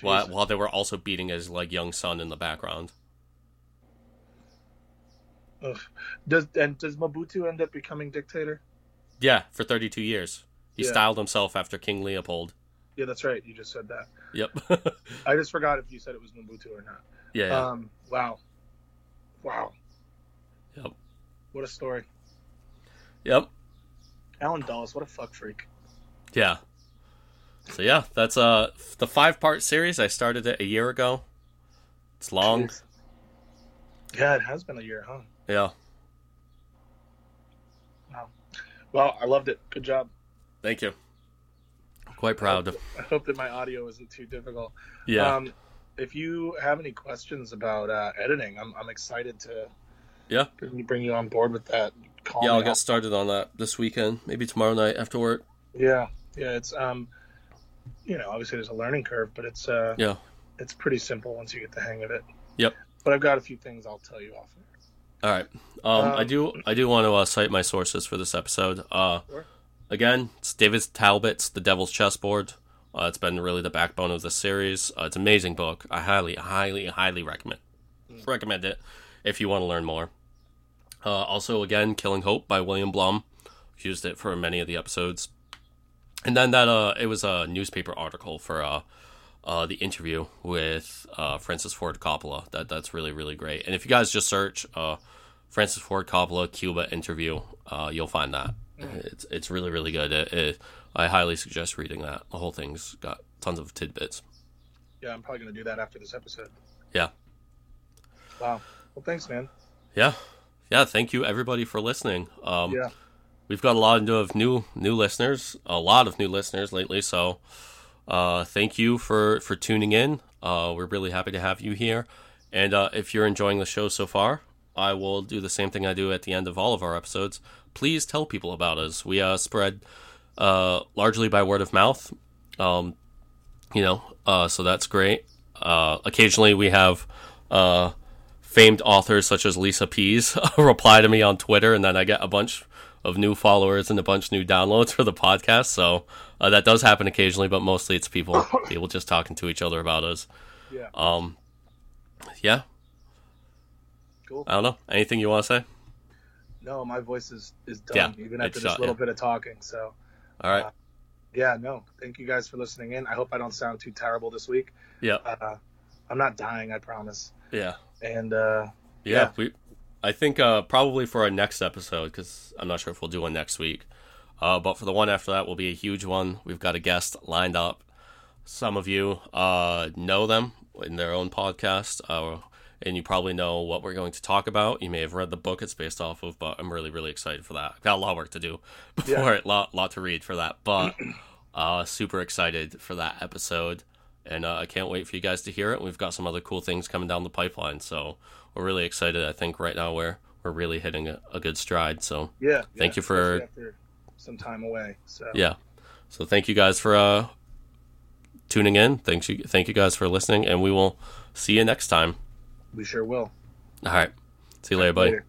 while, while they were also beating his like young son in the background. Ugh. Does and does Mobutu end up becoming dictator? Yeah, for 32 years. He Yeah. styled himself after King Leopold. Yeah, that's right. You just said that. Yep. I just forgot if you said it was Mobutu or not. yeah. yeah. Um. Wow. Wow. Yep. What a story. yep. Allen Dulles, what a fuck freak. Yeah. So yeah, that's uh the five part series. I started it a year ago. It's long. Jeez. Yeah, it has been a year, huh? Yeah. Wow. Well, I loved it. Good job. Thank you. I'm quite proud. I hope that my audio isn't too difficult. Yeah. Um, if you have any questions about uh, editing, I'm, I'm excited to Yeah. bring, bring you on board with that. Call yeah, I'll get started on that this weekend. Maybe tomorrow night after work. Yeah, yeah. It's um, you know, obviously there's a learning curve, but it's uh, Yeah. it's pretty simple once you get the hang of it. Yep. But I've got a few things I'll tell you off. All right. Um, I Um, do. I do want to uh, cite my sources for this episode. Uh, Sure. again, it's David Talbot's *The Devil's Chessboard*. Uh, it's been really the backbone of the series. Uh, it's an amazing book. I highly, highly, highly recommend recommend it if you want to learn more. Uh, also, again, *Killing Hope* by William Blum. Used it for many of the episodes. And then that uh, it was a newspaper article for uh, uh, the interview with uh, Francis Ford Coppola. That that's really really great. And if you guys just search uh, Francis Ford Coppola Cuba interview, uh, you'll find that. It's it's really really good. It, it, I highly suggest reading that. The whole thing's got tons of tidbits. Yeah, I'm probably gonna do that after this episode. Yeah. Wow. Well, thanks, man. Yeah, yeah. Thank you everybody for listening. Um, Yeah. we've got a lot of new new listeners, a lot of new listeners lately. So uh, thank you for for tuning in. Uh, we're really happy to have you here. And uh, if you're enjoying the show so far, I will do the same thing I do at the end of all of our episodes. Please tell people about us. We uh, spread uh, largely by word of mouth. Um, you know, uh, so that's great. Uh, occasionally, we have uh, famed authors such as Lisa Pease reply to me on Twitter, and then I get a bunch of new followers and a bunch of new downloads for the podcast. So uh, that does happen occasionally, but mostly it's people people just talking to each other about us. Yeah. Um, yeah. Cool. I don't know. Anything you want to say? No, my voice is is done Yeah, even after this shot, little yeah. bit of talking. So All right. Uh, yeah, no. Thank you guys for listening in. I hope I don't sound too terrible this week. yeah. Uh, I'm not dying, I promise. Yeah. And uh, Yeah, Yeah. we. I think uh, probably for our next episode, because I'm not sure if we'll do one next week. Uh, but for the one after that, will be a huge one. We've got a guest lined up. Some of you uh, know them in their own podcast, uh, and you probably know what we're going to talk about. You may have read the book it's based off of, but I'm really, really excited for that. I've got a lot of work to do before Yeah. it, lot, lot to read for that, but uh, super excited for that episode. And uh, I can't wait for you guys to hear it. We've got some other cool things coming down the pipeline, so we're really excited. I think right now we're we're really hitting a, a good stride. So yeah. Thank yeah, you for- some time away. So yeah, so thank you guys for uh, tuning in. Thanks you, thank you guys for listening, and we will see you next time. we sure will. All right, see you later, buddy. Later.